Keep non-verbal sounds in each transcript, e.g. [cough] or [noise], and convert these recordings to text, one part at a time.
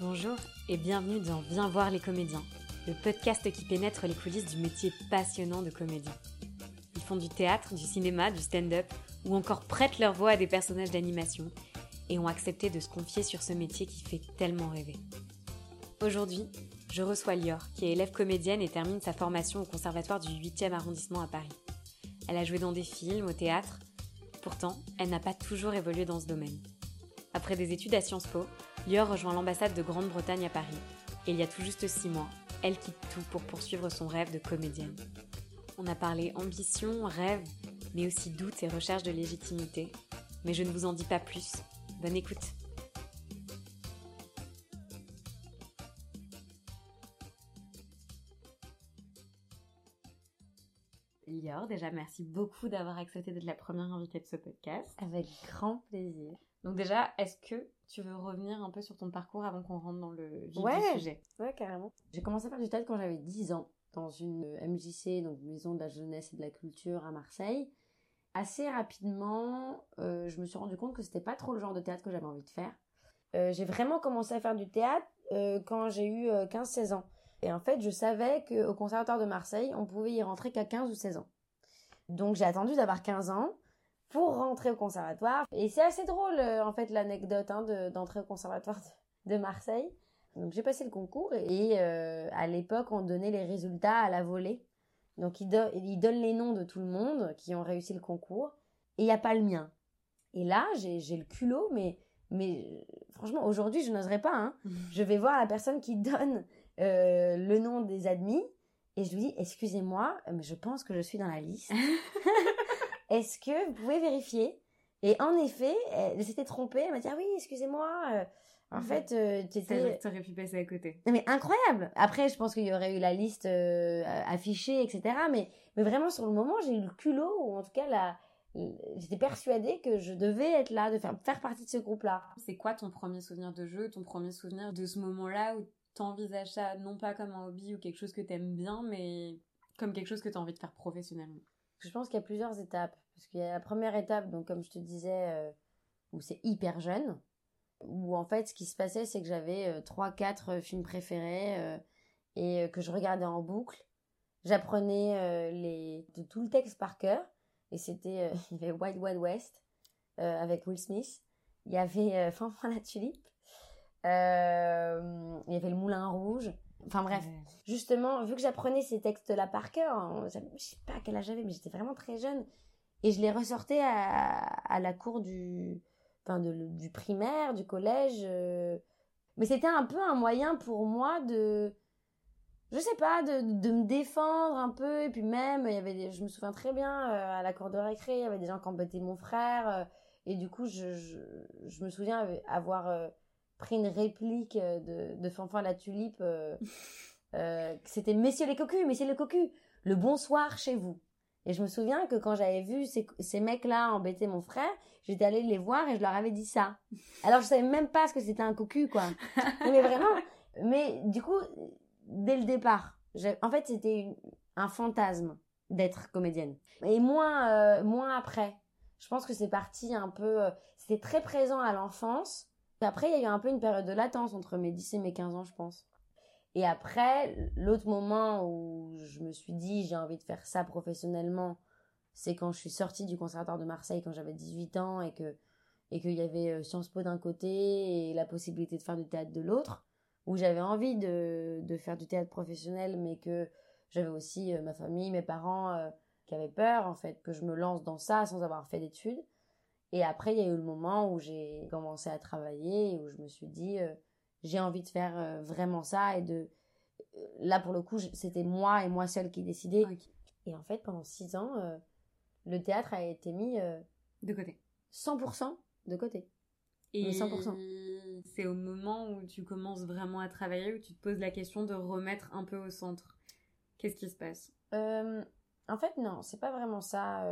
Bonjour et bienvenue dans Viens voir les comédiens, le podcast qui pénètre les coulisses du métier passionnant de comédien. Ils font du théâtre, du cinéma, du stand-up ou encore prêtent leur voix à des personnages d'animation et ont accepté de se confier sur ce métier qui fait tellement rêver. Aujourd'hui, je reçois Lior, qui est élève comédienne et termine sa formation au conservatoire du 8e arrondissement à Paris. Elle a joué dans des films, au théâtre. Pourtant, elle n'a pas toujours évolué dans ce domaine. Après des études à Sciences Po, Lior rejoint l'ambassade de Grande-Bretagne à Paris. Et il y a tout juste six mois, elle quitte tout pour poursuivre son rêve de comédienne. On a parlé ambition, rêve, mais aussi doute et recherche de légitimité. Mais je ne vous en dis pas plus. Bonne écoute. Lior, déjà merci beaucoup d'avoir accepté d'être la première invitée de ce podcast. Avec grand plaisir. Donc déjà, est-ce que tu veux revenir un peu sur ton parcours avant qu'on rentre dans le vif Ouais. du sujet? Ouais, carrément. J'ai commencé à faire du théâtre quand j'avais 10 ans, dans une MJC, donc Maison de la Jeunesse et de la Culture à Marseille. Assez rapidement, euh, je me suis rendu compte que c'était pas trop le genre de théâtre que j'avais envie de faire. Euh, j'ai vraiment commencé à faire du théâtre euh, quand j'ai eu 15-16 ans. Et en fait, je savais qu'au Conservatoire de Marseille, on pouvait y rentrer qu'à 15 ou 16 ans. Donc j'ai attendu d'avoir 15 ans pour rentrer au conservatoire. Et c'est assez drôle, euh, en fait, l'anecdote hein, de- d'entrer au conservatoire de, Marseille. Donc j'ai passé le concours et euh, à l'époque, on donnait les résultats à la volée. Donc ils, do- ils donnent les noms de tout le monde qui ont réussi le concours et il n'y a pas le mien. Et là, j'ai le culot, mais, mais euh, franchement, aujourd'hui, je n'oserais pas. Hein. [laughs] Je vais voir la personne qui donne euh, le nom des admis et je lui dis Excusez-moi, mais je pense que je suis dans la liste. [laughs] Est-ce que vous pouvez vérifier? Et en effet, elle s'était trompée. Elle m'a dit Ah oui, excusez-moi. euh, en Mhm. fait, euh, tu étais. t'aurais pu passer à côté. Non, mais incroyable Après, je pense qu'il y aurait eu la liste euh, affichée, etc. Mais, mais vraiment, sur le moment, j'ai eu le culot, ou en tout cas, la... j'étais persuadée que je devais être là, de faire, faire partie de ce groupe-là. C'est quoi ton premier souvenir de jeu, ton premier souvenir de ce moment-là où t'envisages ça non pas comme un hobby ou quelque chose que t'aimes bien, mais comme quelque chose que t'as envie de faire professionnellement? Je pense qu'il y a plusieurs étapes. Parce qu'il y a la première étape, donc comme je te disais, euh, où c'est hyper jeune. Où en fait, ce qui se passait, c'est que j'avais euh, trois, quatre euh, films préférés et que je regardais en boucle. J'apprenais de tout le texte par cœur. Et c'était, [laughs] il y avait Wild Wild West avec Will Smith. Il y avait [laughs] Fanfan la tulipe. Il y avait le Moulin Rouge. Enfin bref, justement, vu que j'apprenais ces textes-là par cœur, hein, je sais pas quel âge j'avais, mais j'étais vraiment très jeune, et je les ressortais à, à la cour du, enfin de- du primaire, du collège. euh. Mais c'était un peu un moyen pour moi de, je sais pas, de, de me défendre un peu, et puis même, il y avait des- je me souviens très bien, euh, à la cour de récré, il y avait des gens qui embêtaient mon frère, euh, et du coup, je, je, je me souviens avoir pris une réplique euh, de, de Fanfan la tulipe. euh, [laughs] euh, c'était Messieurs les cocus, Messieurs les cocus, le bonsoir chez vous. Et je me souviens que quand j'avais vu ces, ces mecs-là embêter mon frère, j'étais allée les voir et je leur avais dit ça. Alors je savais même pas ce que c'était un cocu, quoi. [laughs] Mais vraiment. Mais du coup, dès le départ, en fait, c'était un fantasme d'être comédienne. Et moins, euh, moins après. Je pense que c'est parti un peu. C'était très présent à l'enfance. Après, il y a eu un peu une période de latence entre mes 10 et mes 15 ans, je pense. Et après, l'autre moment où je me suis dit j'ai envie de faire ça professionnellement, c'est quand je suis sortie du conservatoire de Marseille quand j'avais 18 ans et que et qu'il y avait euh, Sciences Po d'un côté et la possibilité de faire du théâtre de l'autre, où j'avais envie de, de faire du théâtre professionnel, mais que j'avais aussi euh, ma famille, mes parents euh, qui avaient peur en fait que je me lance dans ça sans avoir fait d'études. Et après, il y a eu le moment où j'ai commencé à travailler et où je me suis dit euh, j'ai envie de faire euh, vraiment ça et de euh, là pour le coup c'était moi et moi seule qui décidais et en fait pendant six ans euh, le théâtre a été mis De côté. 100% de côté Et Mais 100%. c'est au moment où tu commences vraiment à travailler, où tu te poses la question de remettre un peu au centre. Qu'est-ce qui se passe? En fait non c'est pas vraiment ça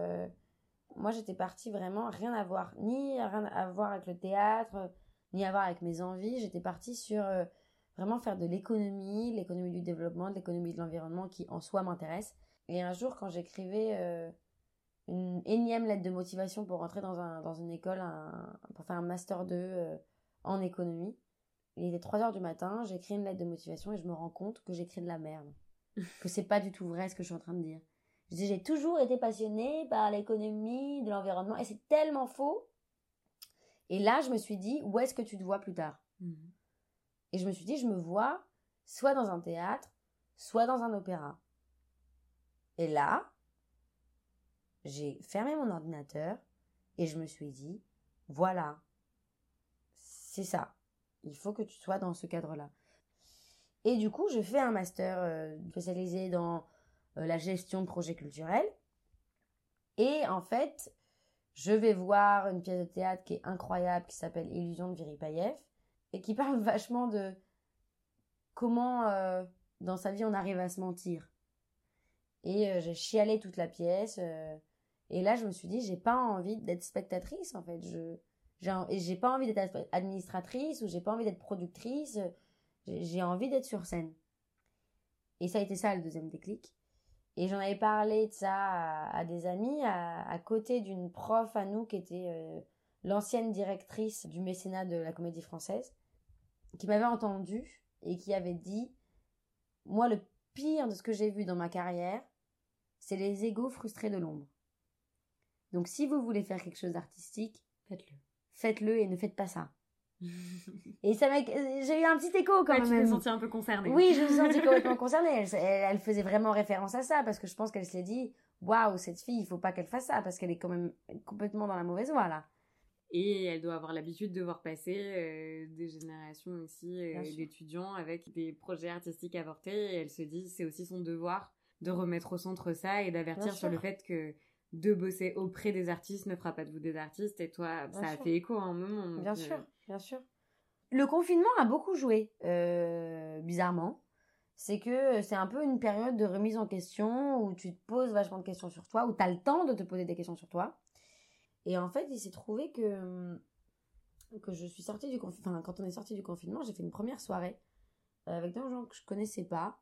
moi j'étais partie vraiment rien à voir ni rien à voir avec le théâtre ni à voir avec mes envies j'étais partie sur euh, vraiment faire de l'économie l'économie du développement de l'économie de l'environnement qui en soi m'intéresse et un jour quand j'écrivais euh, une énième lettre de motivation pour rentrer dans, un, dans une école un- pour faire un master 2 euh, en économie il était 3 heures du matin, j'écris une lettre de motivation et je me rends compte que j'écris de la merde. [laughs] que c'est pas du tout vrai ce que je suis en train de dire. J'ai toujours été passionnée par l'économie, de l'environnement, et c'est tellement faux. Et là, je me suis dit, où est-ce que tu te vois plus tard? Mhm. Et je me suis dit, je me vois soit dans un théâtre, soit dans un opéra. Et là, j'ai fermé mon ordinateur et je me suis dit, voilà, c'est ça. Il faut que tu sois dans ce cadre-là. Et du coup, je fais un master euh, spécialisé dans la gestion de projets culturels. Et en fait, je vais voir une pièce de théâtre qui est incroyable, qui s'appelle Illusion de Viripayev, et qui [laughs] parle vachement de comment euh, dans sa vie on arrive à se mentir. Et euh, j'ai chialé toute la pièce. euh, et là, je me suis dit, j'ai pas envie d'être spectatrice, en fait. Je, j'ai, pas envie d'être administratrice ou j'ai pas envie d'être productrice. J'ai envie d'être sur scène. Et ça a été ça le deuxième déclic. Et j'en avais parlé de ça à, à des amis, à, à côté d'une prof à nous qui était euh, l'ancienne directrice du mécénat de la comédie française, qui m'avait entendu et qui avait dit Moi, le pire de ce que j'ai vu dans ma carrière, c'est les égaux frustrés de l'ombre. Donc, si vous voulez faire quelque chose d'artistique, Faites-le. faites-le et ne faites pas ça. [laughs] Et ça m'a... j'ai eu un petit écho quand Ouais, tu même. t'es sentie un peu concernée. Oui, je me suis sentie complètement concernée. Elle, elle, elle faisait vraiment référence à ça parce que je pense qu'elle s'est dit Waouh, cette fille, il faut pas qu'elle fasse ça parce qu'elle est quand même complètement dans la mauvaise voie là. Et elle doit avoir l'habitude de voir passer euh, des générations aussi euh, d'étudiants avec des projets artistiques avortés. Et elle se dit c'est aussi son devoir de remettre au centre ça et d'avertir sur le fait que de bosser auprès des artistes ne fera pas de vous des artistes. Et toi, Bien ça a fait écho à un moment. Bien euh, sûr, bien sûr. Le confinement a beaucoup joué, euh, bizarrement. C'est que c'est un peu une période de remise en question où tu te poses vachement de questions sur toi, où tu as le temps de te poser des questions sur toi. Et en fait, il s'est trouvé que, que je suis sortie du confinement. Enfin, quand on est sorti du confinement, j'ai fait une première soirée euh, avec des gens que je connaissais pas.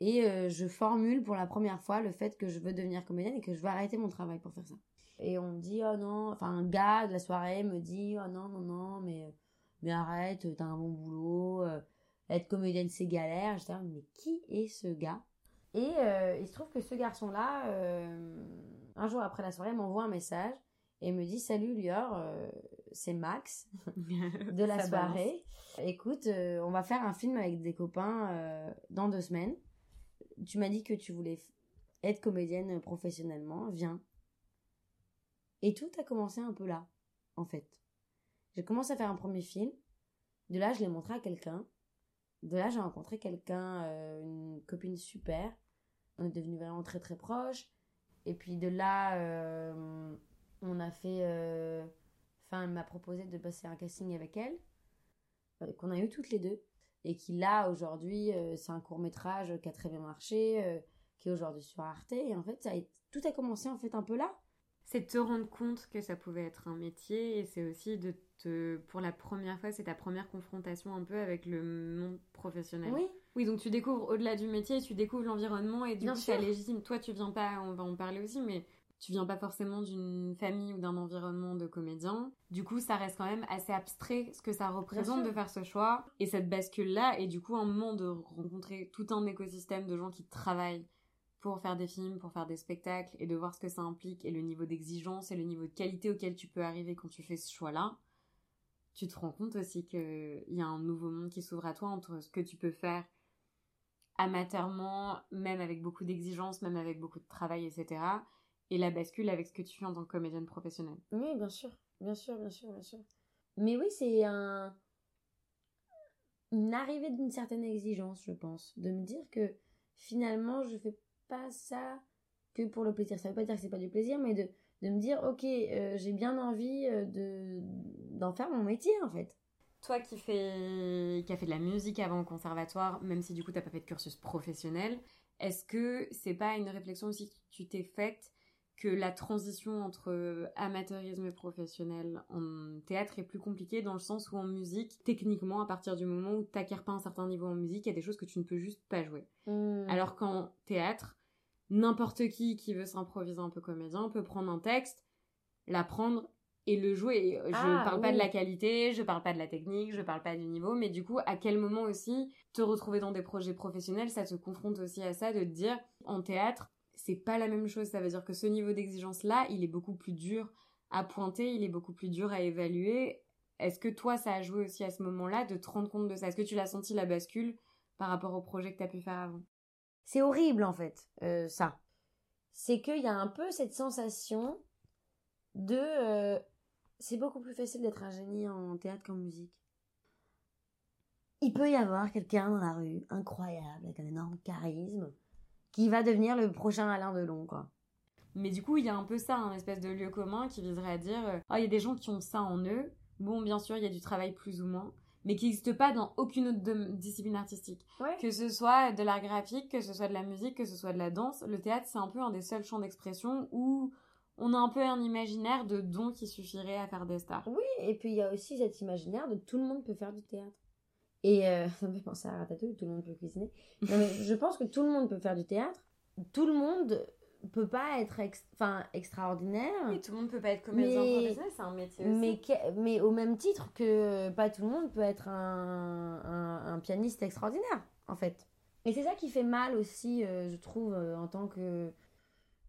Et euh, je formule pour la première fois le fait que je veux devenir comédienne et que je veux arrêter mon travail pour faire ça. Et on me dit, oh non, enfin, un gars de la soirée me dit, oh non, non, non, mais, mais arrête, t'as un bon boulot, euh, être comédienne c'est galère. J'étais mais qui est ce gars? Et euh, il se trouve que ce garçon-là, euh, un jour après la soirée, m'envoie un message et me dit, salut Lior, euh, c'est Max [laughs] de la soirée. Écoute, euh, on va faire un film avec des copains euh, dans deux semaines. Tu m'as dit que tu voulais être comédienne professionnellement, viens. Et tout a commencé un peu là, en fait. J'ai commencé à faire un premier film. De là, je l'ai montré à quelqu'un. De là, j'ai rencontré quelqu'un, euh, une copine super. On est devenus vraiment très très proches. Et puis de là, euh, on a fait. euh, Enfin, elle m'a proposé de passer un casting avec elle, qu'on a eu toutes les deux. Et qui là, aujourd'hui, c'est un court métrage qui a très bien marché, qui est aujourd'hui sur Arte. Et en fait, tout a commencé en fait un peu là. C'est de te rendre compte que ça pouvait être un métier et c'est aussi de te, pour la première fois, c'est ta première confrontation un peu avec le monde professionnel. Oui, Oui, donc tu découvres au-delà du métier, tu découvres l'environnement et du Bien coup, c'est légitime. Toi, tu viens pas, on va en parler aussi, mais tu viens pas forcément d'une famille ou d'un environnement de comédiens. Du coup, ça reste quand même assez abstrait ce que ça représente de faire ce choix et cette bascule-là. Et du coup, un moment de rencontrer tout un écosystème de gens qui travaillent pour faire des films, pour faire des spectacles et de voir ce que ça implique et le niveau d'exigence et le niveau de qualité auquel tu peux arriver quand tu fais ce choix-là, tu te rends compte aussi qu'il y a un nouveau monde qui s'ouvre à toi entre ce que tu peux faire amateurement, même avec beaucoup d'exigences, même avec beaucoup de travail, etc. Et la bascule avec ce que tu fais en tant que comédienne professionnelle. oui, bien sûr, bien sûr, bien sûr, bien sûr. Mais oui, c'est un une arrivée d'une certaine exigence, je pense, de me dire que finalement, je fais pas ça que pour le plaisir. Ça veut pas dire que c'est pas du plaisir, mais de, de me dire, ok, euh, j'ai bien envie euh, de d'en faire mon métier en fait. Toi qui fais qui a fait de la musique avant au conservatoire, même si du coup t'as pas fait de cursus professionnel, est-ce que c'est pas une réflexion aussi que tu t'es faite que la transition entre amateurisme et professionnel en théâtre est plus compliquée dans le sens où en musique, techniquement, à partir du moment où t'acquiers pas un certain niveau en musique, il y a des choses que tu ne peux juste pas jouer. Hmm. Alors qu'en théâtre, n'importe qui qui veut s'improviser un peu comédien peut prendre un texte, l'apprendre et le jouer. Je Ah, parle pas de la qualité, je parle pas de la technique, je parle pas du niveau, mais du coup, à quel moment aussi te retrouver dans des projets professionnels, ça te confronte aussi à ça de te dire en théâtre, c'est pas la même chose. Ça veut dire que ce niveau d'exigence là, il est beaucoup plus dur à pointer, il est beaucoup plus dur à évaluer. Est-ce que toi, ça a joué aussi à ce moment-là de te rendre compte de ça? Est-ce que tu l'as senti la bascule par rapport au projet que tu as pu faire avant? C'est horrible en fait, euh, ça. C'est qu'il y a un peu cette sensation de... euh, c'est beaucoup plus facile d'être un génie en théâtre qu'en musique. Il peut y avoir quelqu'un dans la rue, incroyable, avec un énorme charisme, qui va devenir le prochain Alain Delon, quoi. Mais du coup, il y a un peu ça, un espèce de lieu commun qui viserait à dire euh, Ah, il y a des gens qui ont ça en eux. Bon, bien sûr, il y a du travail plus ou moins, mais qui n'existe pas dans aucune autre discipline artistique. Ouais. Que ce soit de l'art graphique, que ce soit de la musique, que ce soit de la danse, le théâtre, c'est un peu un des seuls champs d'expression où on a un peu un imaginaire de dons qui suffirait à faire des stars. Oui, et puis il y a aussi cet imaginaire de tout le monde peut faire du théâtre. Et euh, [laughs] ça me fait penser à Ratatouille, tout le monde peut cuisiner. Non, mais je pense que tout le monde peut faire du théâtre. Tout le monde peut pas être ex- extraordinaire. Oui, tout le monde peut pas être comédien Mais- professionnel, c'est un métier aussi. Mais, mais au même titre que pas tout le monde peut être un, un- un pianiste extraordinaire, en fait. Et c'est ça qui fait mal aussi, euh, je trouve, euh, en tant que,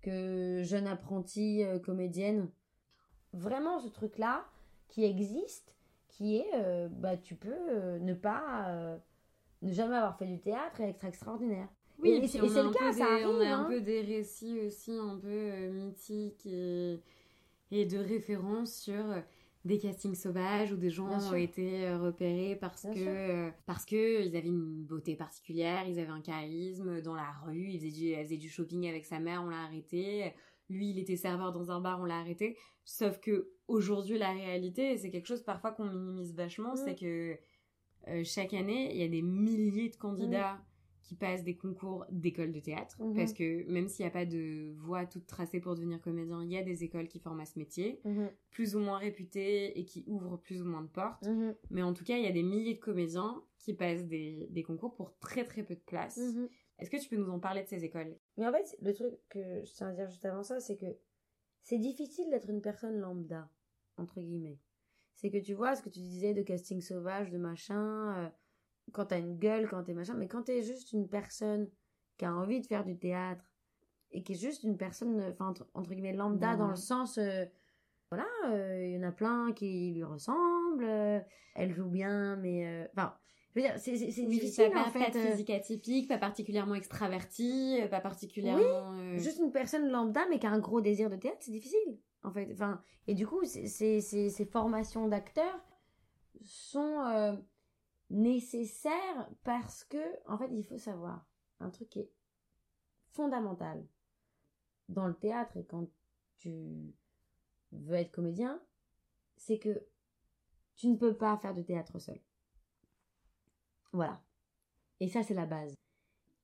que jeune apprentie euh, comédienne. Vraiment, ce truc-là qui existe, qui est, euh, bah, tu peux euh, ne pas, ne jamais avoir fait du théâtre et être extraordinaire. Oui, Et- et, et puis c'est- on le cas, ça des- On arrive, a un hein. peu des récits aussi un peu mythiques et, et de références sur des castings sauvages où des gens ont été euh, repérés parce Bien que euh, parce que ils avaient une beauté particulière, ils avaient un charisme dans la rue, ils faisaient du, elle faisait du shopping avec sa mère, on l'a arrêté. Lui, il était serveur dans un bar, on l'a arrêté. Sauf que aujourd'hui, la réalité, c'est quelque chose parfois qu'on minimise vachement, Mm. c'est que euh, chaque année, il y a des milliers de candidats qui passent des concours d'écoles de théâtre. Mhm. Parce que même s'il n'y a pas de voie toute tracée pour devenir comédien, il y a des écoles qui forment à ce métier, Mhm, plus ou moins réputées et qui ouvrent plus ou moins de portes. mhm, Mais en tout cas, il y a des milliers de comédiens qui passent des, des concours pour très très peu de place. Est-ce que tu peux nous en parler de ces écoles? Mais en fait, le truc que je tiens à dire juste avant ça, c'est que c'est difficile d'être une personne lambda, entre guillemets. C'est que tu vois ce que tu disais de casting sauvage, de machin, euh, quand t'as une gueule, quand t'es machin, mais quand t'es juste une personne qui a envie de faire du théâtre et qui est juste une personne, euh, enfin, entre, entre guillemets, lambda dans le sens. euh, voilà, euh, il y en a plein qui lui ressemblent, euh, elle joue bien, mais. Enfin, je veux dire, c'est c'est- c'est Oui, difficile pas, en fait. physique atypique, pas particulièrement extraverti, pas particulièrement. juste une personne lambda mais qui a un gros désir de théâtre, c'est difficile en fait. Enfin, et du coup, ces formations d'acteurs sont nécessaires parce que, en fait, il faut savoir un truc qui est fondamental dans le théâtre et quand tu veux être comédien, c'est que tu ne peux pas faire de théâtre seul. Voilà. Et ça, c'est la base.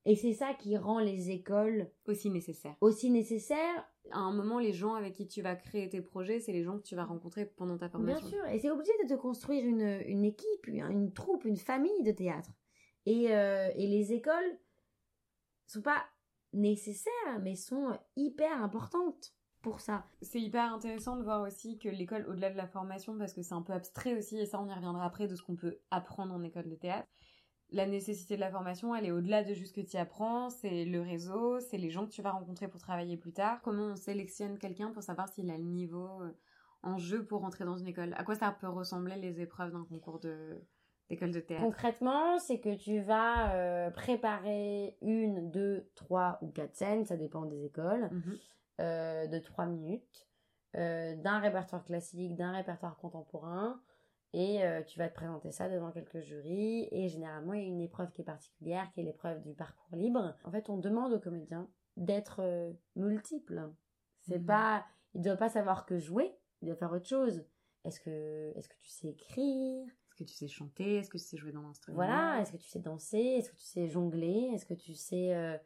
Et c'est ça qui rend les écoles aussi nécessaire. aussi nécessaires, À un moment, les gens avec qui tu vas créer tes projets, c'est les gens que tu vas rencontrer pendant ta bien formation. sûr. Et c'est obligé de te construire une, une équipe, une, une troupe, une famille de théâtre. Et, euh, et les écoles sont pas nécessaires, mais sont hyper importantes pour ça. C'est hyper intéressant de voir aussi que l'école, au-delà de la formation, parce que c'est un peu abstrait aussi, et ça on y reviendra après, de ce qu'on peut apprendre en école de théâtre, la nécessité de la formation, elle est au-delà de juste ce que tu apprends, c'est le réseau, c'est les gens que tu vas rencontrer pour travailler plus tard. Comment on sélectionne quelqu'un pour savoir s'il a le niveau euh, en jeu pour rentrer dans une école? À quoi ça peut ressembler les épreuves d'un concours de d'école de théâtre? Concrètement, c'est que tu vas euh, préparer une, deux, trois ou quatre scènes, ça dépend des écoles, Mhm. euh, de trois minutes, euh, d'un répertoire classique, d'un répertoire contemporain, et euh, tu vas te présenter ça devant quelques jurys, et généralement il y a une épreuve qui est particulière, qui est l'épreuve du parcours libre. En fait, on demande aux comédiens d'être euh, multiples. C'est Mhm. pas, il doit pas savoir que jouer, il doit faire autre chose. Est-ce que, est-ce que tu sais écrire? Est-ce que tu sais chanter? Est-ce que tu sais jouer dans l'instrument? Voilà, est-ce que tu sais danser? Est-ce que tu sais jongler? Est-ce que tu sais euh,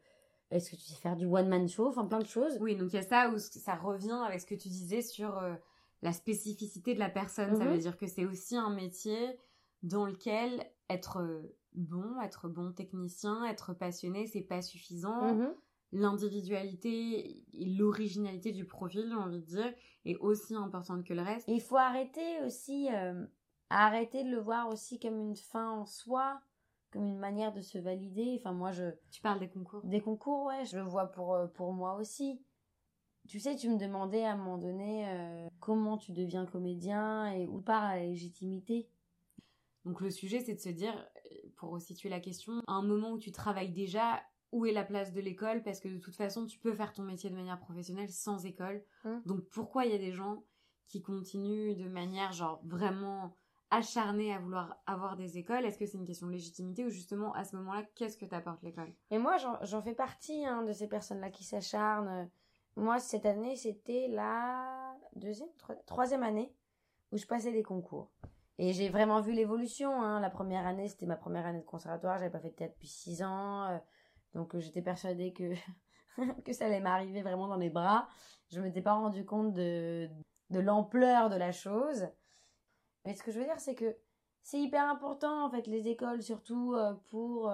est-ce que tu sais faire du one man show? Enfin plein de choses. Oui, donc il y a ça où ça revient avec ce que tu disais sur euh, la spécificité de la personne. Ça Mhm. veut dire que c'est aussi un métier dans lequel être euh, bon, être bon technicien, être passionné, c'est pas suffisant. Mhm. l'individualité l'originalité du profil, j'ai envie de dire, est aussi importante que le reste. il faut arrêter aussi, euh, arrêter de le voir aussi comme une fin en soi, comme une manière de se valider. Enfin, moi, je. Tu parles des concours Des concours, ouais, je le vois pour, euh, pour moi aussi. Tu sais, tu me demandais à un moment donné euh, comment tu deviens comédien et où part la légitimité. Donc le sujet, c'est de se dire, pour situer la question, à un moment où tu travailles déjà, où est la place de l'école? Parce que de toute façon, tu peux faire ton métier de manière professionnelle sans école. Hum. Donc pourquoi il y a des gens qui continuent de manière genre vraiment acharnée à vouloir avoir des écoles? Est-ce que c'est une question de légitimité ou justement à ce moment-là, qu'est-ce que t'apporte l'école? Et moi, j'en- j'en fais partie hein, de ces personnes-là qui s'acharnent. Moi, cette année, c'était la deuxième, troi- troisième année où je passais des concours. Et j'ai vraiment vu l'évolution. Hein. La première année, c'était ma première année de conservatoire. J'avais pas fait de théâtre depuis six ans. euh, donc, euh, j'étais persuadée que, [laughs] que ça allait m'arriver vraiment dans les bras. Je m'étais pas rendu compte de, de l'ampleur de la chose. Mais ce que je veux dire, c'est que c'est hyper important, en fait, les écoles, surtout euh, pour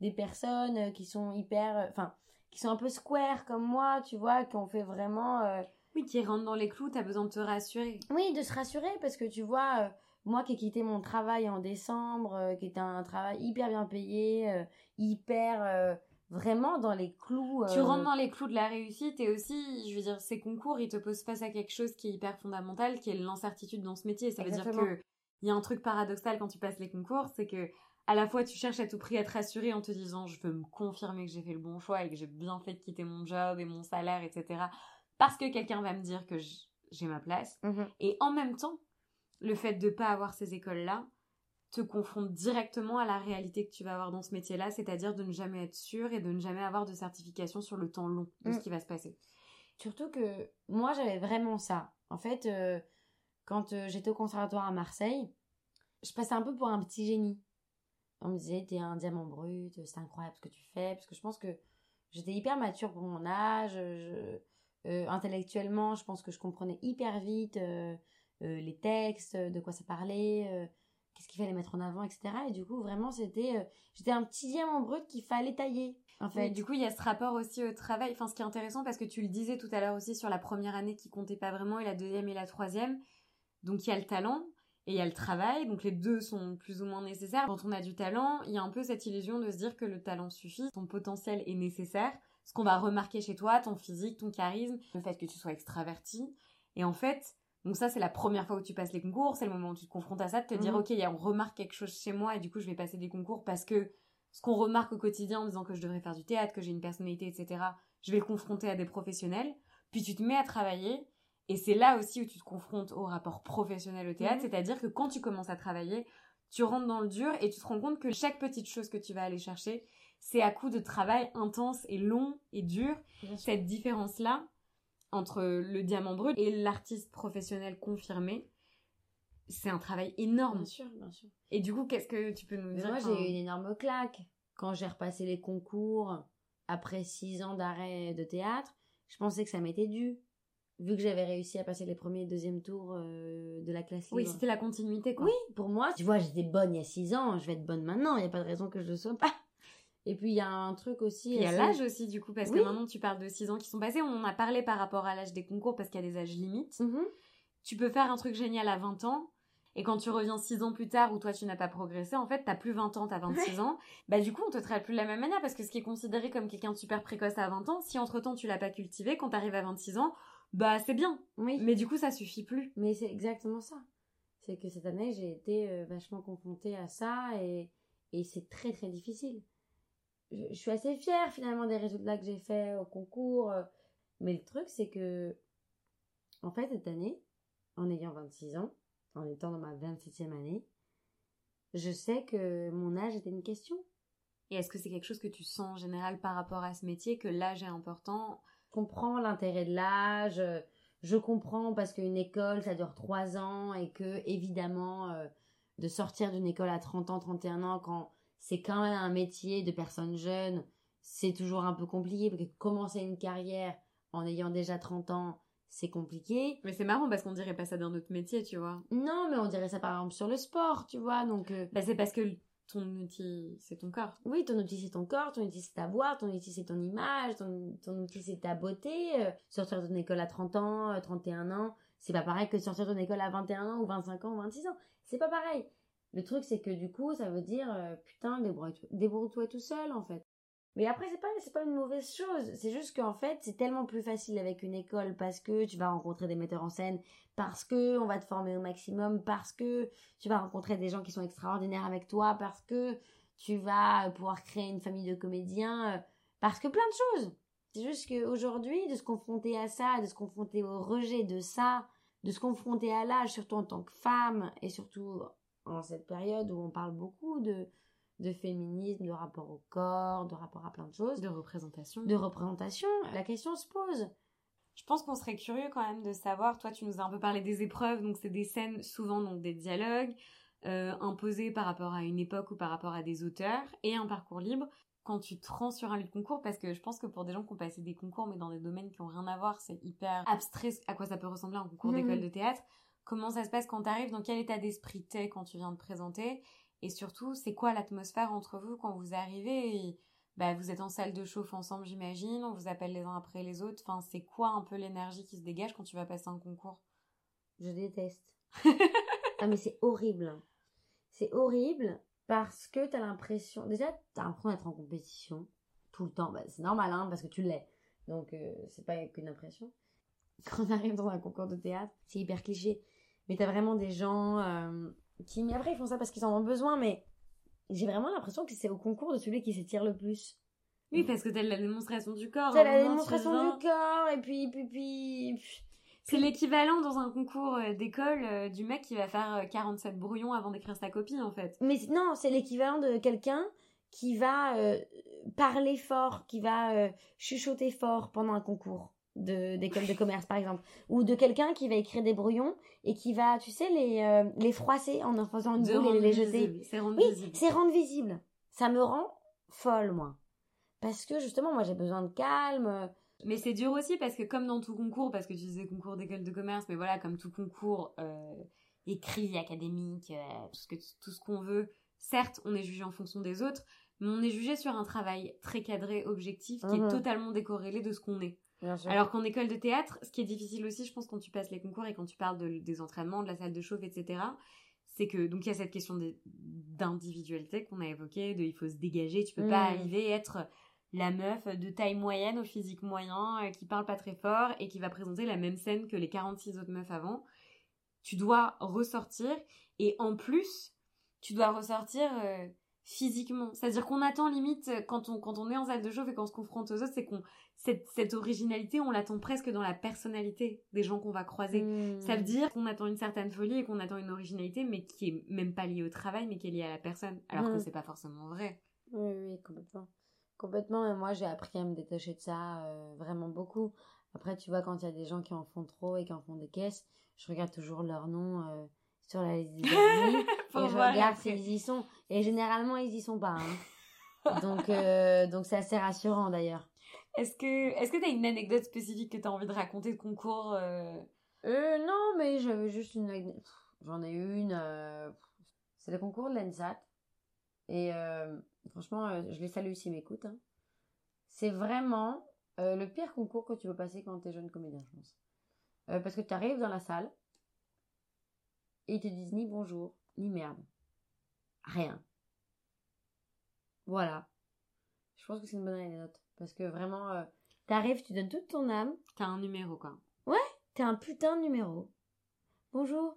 des personnes qui sont hyper. Enfin, qui sont un peu square comme moi, tu vois, qui ont fait vraiment. euh, Oui, qui rentre dans les clous, t'as besoin de te rassurer. oui, de se rassurer parce que tu vois, euh, moi qui ai quitté mon travail en décembre, euh, qui était un travail hyper bien payé, hyper vraiment dans les clous. Tu rentres dans les clous de la réussite et aussi, je veux dire, ces concours, ils te posent face à quelque chose qui est hyper fondamental, qui est l'incertitude dans ce métier. Ça veut dire que il y a un truc paradoxal quand tu passes les concours, c'est que à la fois tu cherches à tout prix à te rassurer en te disant je veux me confirmer que j'ai fait le bon choix et que j'ai bien fait de quitter mon job et mon salaire, etc. Parce que quelqu'un va me dire que j'ai ma place. mhm. Et en même temps, le fait de pas avoir ces écoles-là te confronte directement à la réalité que tu vas avoir dans ce métier-là, c'est-à-dire de ne jamais être sûr et de ne jamais avoir de certification sur le temps long de ce Mm. qui va se passer. Surtout que moi j'avais vraiment ça. En fait, euh, quand euh, j'étais au conservatoire à Marseille, je passais un peu pour un petit génie. On me disait, t'es un diamant brut, c'est incroyable ce que tu fais. Parce que je pense que j'étais hyper mature pour mon âge. je- euh, intellectuellement, je pense que je comprenais hyper vite euh, euh, les textes, de quoi ça parlait, qu'est-ce qu'il fallait mettre en avant, etc. Et du coup, vraiment, c'était. j'étais un petit diamant brut qu'il fallait tailler. En fait, du coup, il y a ce rapport aussi au travail. Enfin, ce qui est intéressant, parce que tu le disais tout à l'heure aussi sur la première année qui comptait pas vraiment et la deuxième et la troisième. Donc, il y a le talent et il y a le travail. Donc, les deux sont plus ou moins nécessaires. Quand on a du talent, il y a un peu cette illusion de se dire que le talent suffit, ton potentiel est nécessaire. Ce qu'on va remarquer chez toi, ton physique, ton charisme, le fait que tu sois extraverti. Et en fait, donc ça, c'est la première fois où tu passes les concours. C'est le moment où tu te confrontes à ça, de te dire, Mhm. ok, on remarque quelque chose chez moi et du coup, je vais passer des concours parce que ce qu'on remarque au quotidien en disant que je devrais faire du théâtre, que j'ai une personnalité, etc., je vais le confronter à des professionnels. Puis tu te mets à travailler. Et c'est là aussi où tu te confrontes au rapport professionnel au théâtre. Mhm. C'est-à-dire que quand tu commences à travailler, tu rentres dans le dur et tu te rends compte que chaque petite chose que tu vas aller chercher, c'est à coup de travail intense et long et dur. Bien sûr. Cette différence-là entre le diamant brut et l'artiste professionnel confirmé, c'est un travail énorme. Bien sûr, bien sûr. Et du coup, qu'est-ce que tu peux nous Mais dire moi, j'ai eu une énorme claque. Quand j'ai repassé les concours, après six ans d'arrêt de théâtre, je pensais que ça m'était dû. Vu que j'avais réussi à passer les premiers et deuxièmes tours euh, de la classe Oui, c'était la continuité, quoi. Oui, pour moi, tu vois, j'étais bonne il y a six ans, je vais être bonne maintenant, il n'y a pas de raison que je ne le sois pas. [laughs] Et puis, il y a un truc aussi... Il y a l'âge aussi, du coup, parce Oui. que maintenant tu parles de 6 ans qui sont passés. On en a parlé par rapport à l'âge des concours parce qu'il y a des âges limites. Mhm. Tu peux faire un truc génial à 20 ans. Et quand tu reviens 6 ans plus tard où toi tu n'as pas progressé, en fait, t'as plus 20 ans, t'as 26 ans. Bah, du coup, on te traite plus de la même manière parce que ce qui est considéré comme quelqu'un de super précoce à 20 ans, si entre temps tu l'as pas cultivé, quand t'arrives à 26 ans, bah, c'est bien. Oui. Mais du coup, ça suffit plus. Mais c'est exactement ça. C'est que cette année, j'ai été euh, vachement confrontée à ça et, et c'est très très difficile. Je, je suis assez fière finalement des résultats que j'ai faits au concours. euh, Mais le truc, c'est que, en fait, cette année, en ayant 26 ans, en étant dans ma 27e année, je sais que mon âge était une question. Et est-ce que c'est quelque chose que tu sens en général par rapport à ce métier, que l'âge est important comprends l'intérêt de l'âge. euh, Je comprends parce qu'une école, ça dure 3 ans et que, évidemment, euh, de sortir d'une école à 30 ans, 31 ans, quand c'est quand même un métier de personnes jeunes, c'est toujours un peu compliqué parce que commencer une carrière en ayant déjà 30 ans, c'est compliqué. Mais c'est marrant parce qu'on dirait pas ça d'un autre métier, tu vois. Non, mais on dirait ça par exemple sur le sport, tu vois. Donc, euh, Bah, c'est parce que ton outil, c'est ton corps. Oui, ton outil, c'est ton corps, ton outil, c'est ta voix, ton outil, c'est ton image, ton, ton outil, c'est ta beauté. Euh, sortir ton école à 30 ans, 31 euh, ans, c'est pas pareil que sortir ton école à 21 ans ou 25 ans ou 26 ans. C'est pas pareil. Le truc, c'est que du coup, ça veut dire, euh, putain, débrouille-toi tout seul, en fait. Mais après, c'est pas, c'est pas une mauvaise chose. C'est juste qu'en fait, c'est tellement plus facile avec une école parce que tu vas rencontrer des metteurs en scène, parce que on va te former au maximum, parce que tu vas rencontrer des gens qui sont extraordinaires avec toi, parce que tu vas pouvoir créer une famille de comédiens, euh, parce que plein de choses. C'est juste qu'aujourd'hui, de se confronter à ça, de se confronter au rejet de ça, de se confronter à l'âge, surtout en tant que femme, et surtout en cette période où on parle beaucoup de, de féminisme, de rapport au corps, de rapport à plein de choses. De représentation. De représentation. La question se pose. Je pense qu'on serait curieux quand même de savoir, toi tu nous as un peu parlé des épreuves, donc c'est des scènes, souvent donc des dialogues, euh, imposés par rapport à une époque ou par rapport à des auteurs, et un parcours libre. Quand tu te rends sur un lieu de concours, parce que je pense que pour des gens qui ont passé des concours, mais dans des domaines qui ont rien à voir, c'est hyper abstrait à quoi ça peut ressembler un concours d'école de théâtre. Comment ça se passe quand tu arrives Dans quel état d'esprit t'es quand tu viens de présenter? Et surtout, c'est quoi l'atmosphère entre vous quand vous arrivez bah, Vous êtes en salle de chauffe ensemble, j'imagine, on vous appelle les uns après les autres. Enfin, c'est quoi un peu l'énergie qui se dégage quand tu vas passer un concours? Je déteste. [laughs] ah, mais c'est horrible. C'est horrible parce que tu as l'impression. Déjà, tu as l'impression d'être en compétition tout le temps. Bah, c'est normal, hein, parce que tu l'es. Donc, euh, c'est pas qu'une impression. Quand on arrive dans un concours de théâtre, c'est hyper cliché. Mais tu as vraiment des gens. Euh, qui, mais après, ils font ça parce qu'ils en ont besoin, mais j'ai vraiment l'impression que c'est au concours de celui qui s'étire le plus. Oui, parce que t'as la démonstration du corps. T'as la démonstration du corps, et puis, puis, puis... C'est l'équivalent dans un concours euh, d'école euh, du mec qui va faire 47 euh, brouillons avant d'écrire sa copie, en fait. Mais non, c'est l'équivalent de quelqu'un qui va parler fort, qui va chuchoter fort pendant un concours d'école de commerce par exemple. Ou de quelqu'un qui va écrire des brouillons et qui va tu sais les euh, les froisser en en faisant une boule et les jeter. c'est rendre oui visible. c'est rendre visible. Ça me rend folle moi. Parce que justement moi j'ai besoin de calme. Mais c'est dur aussi parce que comme dans tout concours parce que tu disais concours d'école de commerce mais voilà comme tout concours euh, écrit académique euh, tout ce que tout ce qu'on veut certes on est jugé en fonction des autres mais on est jugé sur un travail très cadré objectif qui est mhm. totalement décorrélé de ce qu'on est alors qu'en école de théâtre, ce qui est difficile aussi, je pense, quand tu passes les concours et quand tu parles des entraînements, de la salle de chauffe, etc., c'est que donc il y a cette question d'individualité qu'on a évoquée, de il faut se dégager, tu peux pas mmh. arriver à être la meuf de taille moyenne au physique moyen euh, qui parle pas très fort et qui va présenter la même scène que les 46 autres meufs avant. Tu dois ressortir et en plus, tu dois ressortir euh, physiquement. C'est-à-dire qu'on attend limite quand on quand on est en salle de chauffe et qu'on se confronte aux autres, c'est qu'on cette, originalité, on l'attend presque dans la personnalité des gens qu'on va croiser. Hmm. Ça veut dire qu'on attend une certaine folie et qu'on attend une originalité, mais qui est même pas liée au travail, mais qui est liée à la personne, alors que hmm. c'est pas forcément vrai. Oui, oui, complètement. Complètement, et moi j'ai appris à me détacher de ça euh, vraiment beaucoup. Après, tu vois, quand il y a des gens qui en font trop et qui en font des caisses, je regarde toujours leur nom euh, sur la liste des amis [laughs] et je regarde s'ils y sont. Et généralement, ils y sont pas. Hein. [laughs] donc, euh, donc c'est assez rassurant d'ailleurs. Est-ce que est-ce que t'as une anecdote spécifique que t'as envie de raconter de concours euh... euh non, mais j'avais juste une j'en ai une euh, c'est le concours de l'ENSAT et franchement je les salue s'ils m'écoutent hein. C'est vraiment le pire concours que tu peux passer quand t'es jeune comédien, je pense. parce que tu arrives dans la salle et ils te disent ni bonjour, ni merde. Rien. Voilà. Je pense que c'est une bonne anecdote. Parce que vraiment, euh, t'arrives, tu donnes toute ton âme. T'as un numéro, quoi. Ouais, t'as un putain de numéro. Bonjour.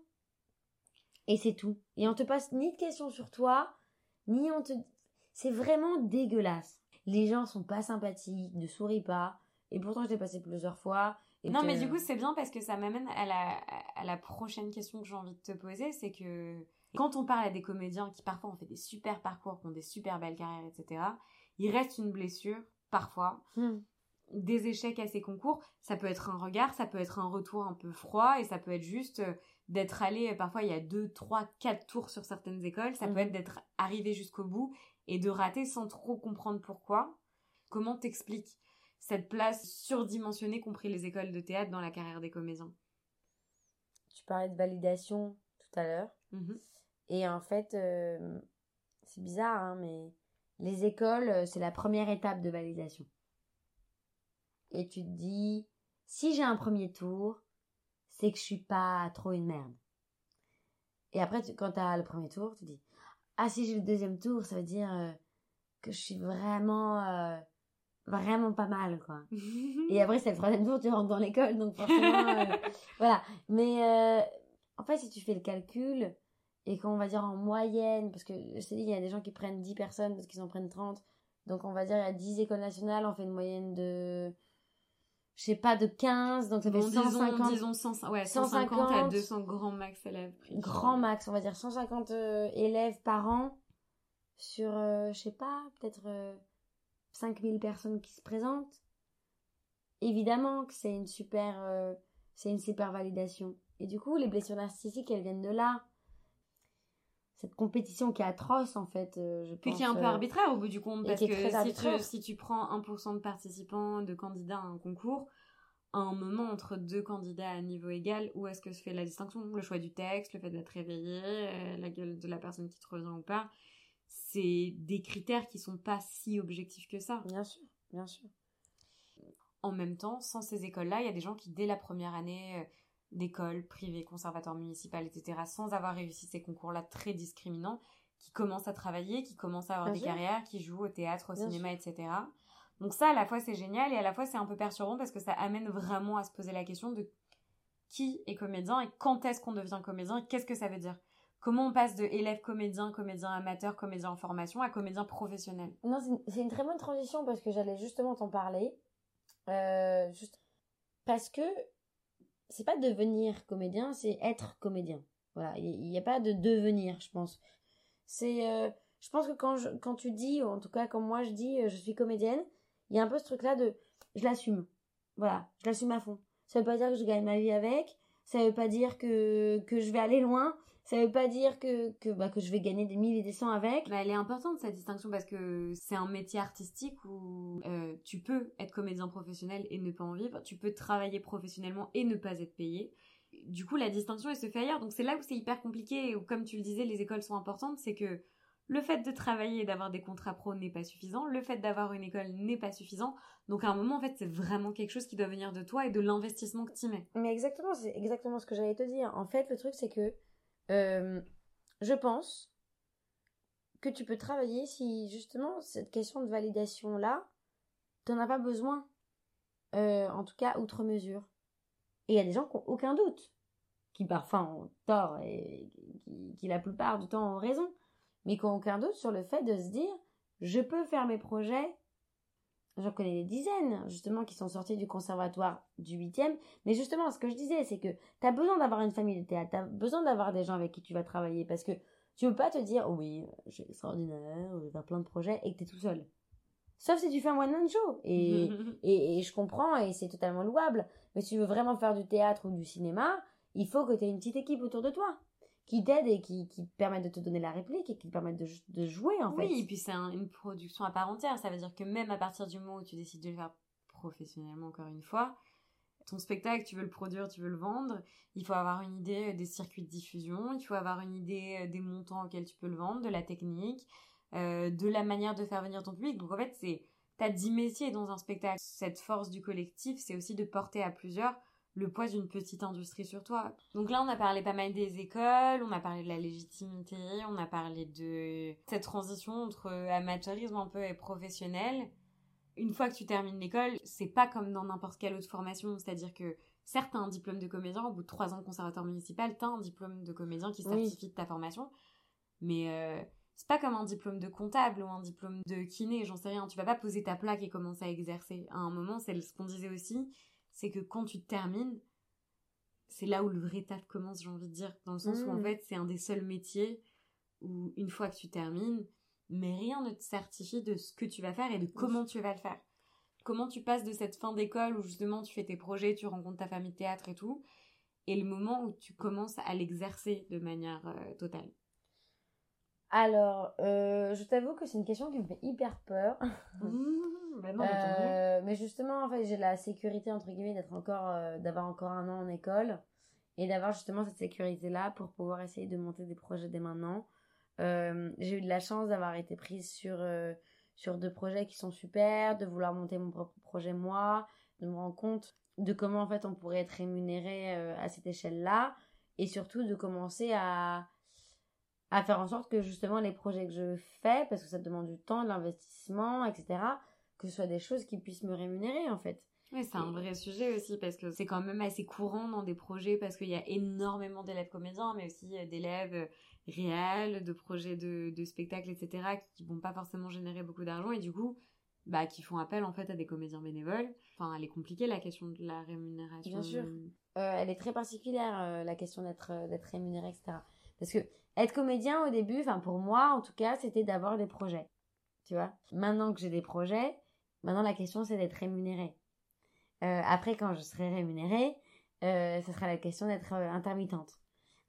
Et c'est tout. Et on te passe ni de questions sur toi, ni on te... C'est vraiment dégueulasse. Les gens sont pas sympathiques, ne sourient pas. Et pourtant, je l'ai passé plusieurs fois. Et non, mais du coup, c'est bien parce que ça m'amène à la, à la prochaine question que j'ai envie de te poser. C'est que quand on parle à des comédiens qui parfois ont fait des super parcours, qui ont des super belles carrières, etc., il reste une blessure parfois. Hmm. Des échecs à ces concours, ça peut être un regard, ça peut être un retour un peu froid et ça peut être juste euh, d'être allé, euh, parfois il y a deux, trois, quatre tours sur certaines écoles, ça peut hmm. être d'être arrivé jusqu'au bout et de rater sans trop comprendre pourquoi. Comment t'expliques cette place surdimensionnée, compris les écoles de théâtre, dans la carrière des comédiens Tu parlais de validation tout à l'heure. Mm-hmm. Et en fait, euh, c'est bizarre, hein, mais les écoles, euh, c'est la première étape de validation. Et tu te dis, si j'ai un premier tour, c'est que je suis pas trop une merde. Et après, quand tu as le premier tour, tu dis, ah si j'ai le deuxième tour, ça veut dire euh, que je suis vraiment, euh, vraiment pas mal, quoi. [laughs] Et après, c'est le troisième tour, tu rentres dans l'école, donc forcément, [laughs] voilà. Mais en fait, si tu fais le calcul, et qu'on va dire en moyenne, parce que je sais il y a des gens qui prennent 10 personnes parce qu'ils en prennent 30, donc on va dire il y a 10 écoles nationales, on fait une moyenne de, je sais pas, de 15, donc ça fait 150. Disons, 100, ouais, 150, à 200 grands max élèves. Grand max, on va dire 150 euh, élèves par an sur, euh, je sais pas, peut-être 5000 euh, personnes qui se présentent. Évidemment que c'est une super, c'est une super validation. Et du coup, les blessures narcissiques, elles viennent de là cette compétition qui est atroce en fait euh, je puis qui est un peu euh, arbitraire au bout du compte parce que si tu, si tu prends 1% de participants de candidats à un concours à un moment entre deux candidats à niveau égal où est-ce que se fait la distinction? Le choix du texte le fait d'être réveillé euh, la gueule de la personne qui te revient ou pas c'est des critères qui sont pas si objectifs que ça bien sûr bien sûr en même temps sans ces écoles là il y a des gens qui dès la première année d'écoles privées, conservatoires municipaux, etc., sans avoir réussi ces concours-là très discriminants, qui commencent à travailler, qui commencent à avoir des carrières, qui jouent au théâtre, au cinéma, etc. Donc ça, à la fois, c'est génial et à la fois, c'est un peu perturbant parce que ça amène vraiment à se poser la question de qui est comédien et quand est-ce qu'on devient comédien et qu'est-ce que ça veut dire Comment on passe de élève comédien, comédien amateur, comédien en formation à comédien professionnel Non, c'est une très bonne transition parce que j'allais justement t'en parler. Euh, juste parce que c'est pas devenir comédien, c'est être comédien. Voilà, il n'y a pas de devenir, je pense. C'est, euh, je pense que quand, je, quand tu dis, ou en tout cas quand moi je dis euh, je suis comédienne, il y a un peu ce truc-là de je l'assume. Voilà, je l'assume à fond. Ça veut pas dire que je gagne ma vie avec, ça veut pas dire que, que je vais aller loin, ça veut pas dire que, que, bah, que je vais gagner des mille et des cents avec. Bah, elle est importante cette distinction parce que c'est un métier artistique où euh, tu peux être comédien professionnel et ne pas en vivre, tu peux travailler professionnellement et ne pas être payé. Du coup, la distinction elle se fait ailleurs. Donc c'est là où c'est hyper compliqué. Comme tu le disais, les écoles sont importantes, c'est que le fait de travailler et d'avoir des contrats pro n'est pas suffisant. Le fait d'avoir une école n'est pas suffisant. Donc à un moment, en fait, c'est vraiment quelque chose qui doit venir de toi et de l'investissement que tu y mets. Mais exactement, c'est exactement ce que j'allais te dire. En fait, le truc, c'est que euh, je pense que tu peux travailler si justement cette question de validation là, t'en as pas besoin, euh, en tout cas outre mesure. Et il y a des gens qui ont aucun doute, qui parfois ont tort et qui, qui, la plupart du temps ont raison, mais qui ont aucun doute sur le fait de se dire je peux faire mes projets J'en connais des dizaines, justement, qui sont sortis du conservatoire du 8e. Mais justement, ce que je disais, c'est que tu as besoin d'avoir une famille de théâtre, tu as besoin d'avoir des gens avec qui tu vas travailler. Parce que tu veux pas te dire, oh oui, je suis extraordinaire, je vais faire plein de projets, et que tu es tout seul. Sauf si tu fais un one-man show. Et, [laughs] et, et, je comprends, et c'est totalement louable. Mais si tu veux vraiment faire du théâtre ou du cinéma, il faut que tu aies une petite équipe autour de toi qui t'aident et qui, qui permettent de te donner la réplique et qui te permettent de, de jouer en fait. Oui, et puis c'est une production à part entière. Ça veut dire que même à partir du moment où tu décides de le faire professionnellement, encore une fois, ton spectacle, tu veux le produire, tu veux le vendre, il faut avoir une idée des circuits de diffusion, il faut avoir une idée euh, des montants auxquels tu peux le vendre, de la technique, euh, de la manière de faire venir ton public. Donc en fait, c'est t'as dix métiers dans un spectacle. Cette force du collectif, c'est aussi de porter à plusieurs le poids d'une petite industrie sur toi. Donc là, on a parlé pas mal des écoles, on a parlé de la légitimité, on a parlé de cette transition entre amateurisme un peu et professionnel. Une fois que tu termines l'école, c'est pas comme dans n'importe quelle autre formation, c'est-à-dire que certes, t'as un diplôme de comédien, au bout de trois ans de conservateur municipal, t'as un diplôme de comédien qui certifie de ta formation, mais euh, c'est pas comme un diplôme de comptable ou un diplôme de kiné, j'en sais rien, tu vas pas poser ta plaque et commencer à exercer. À un moment, c'est ce qu'on disait aussi, c'est que quand tu termines, c'est là où le vrai taf commence, j'ai envie de dire, dans le sens où en mmh. fait c'est un des seuls métiers où une fois que tu termines, mais rien ne te certifie de ce que tu vas faire et de comment tu vas le faire. Comment tu passes de cette fin d'école où justement tu fais tes projets, tu rencontres ta famille de théâtre et tout, et le moment où tu commences à l'exercer de manière euh, totale. Alors, euh, je t'avoue que c'est une question qui me fait hyper peur. Bah euh, mais, justement, en fait, j'ai la sécurité entre guillemets d'être encore, euh, d'avoir encore un an en école et d'avoir justement cette sécurité là pour pouvoir essayer de monter des projets dès maintenant. Euh, j'ai eu de la chance d'avoir été prise sur, sur deux projets qui sont super, de vouloir monter mon propre projet moi, de me rendre compte de comment en fait on pourrait être rémunéré à cette échelle-là, et surtout de commencer à, à faire en sorte que justement les projets que je fais, parce que ça demande du temps, de l'investissement, etc., que ce soit des choses qui puissent me rémunérer en fait. Oui, c'est un vrai sujet aussi parce que c'est quand même assez courant dans des projets parce qu'il y a énormément d'élèves comédiens, mais aussi d'élèves réels, de projets de, de spectacles, etc., qui vont pas forcément générer beaucoup d'argent et du coup, bah, qui font appel en fait à des comédiens bénévoles. Enfin, elle est compliquée la question de la rémunération. Bien sûr. Euh, elle est très particulière euh, la question d'être euh, d'être rémunéré, etc. Parce que être comédien au début, enfin pour moi en tout cas, c'était d'avoir des projets. Tu vois. Maintenant que j'ai des projets, maintenant la question c'est d'être rémunéré. après, quand je serai rémunérée, ce sera la question d'être intermittente.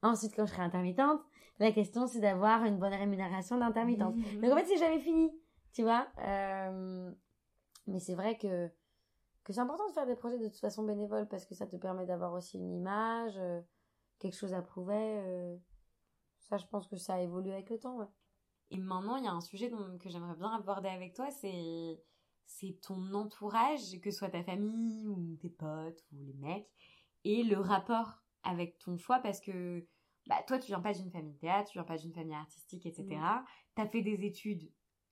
Ensuite, quand je serai intermittente, la question, c'est d'avoir une bonne rémunération d'intermittence. Mhm. Donc en fait, c'est jamais fini, tu vois. Euh, mais c'est vrai que, que c'est important de faire des projets de toute façon bénévoles parce que ça te permet d'avoir aussi une image, euh, quelque chose à prouver. Euh. Ça, je pense que ça évolue avec le temps, ouais. Et maintenant, il y a un sujet que j'aimerais bien aborder avec toi, c'est c'est ton entourage, que ce soit ta famille ou tes potes ou les mecs, et le rapport avec ton choix parce que bah, toi, tu viens pas d'une famille de théâtre, tu viens pas d'une famille artistique, etc. Mm. Tu as fait des études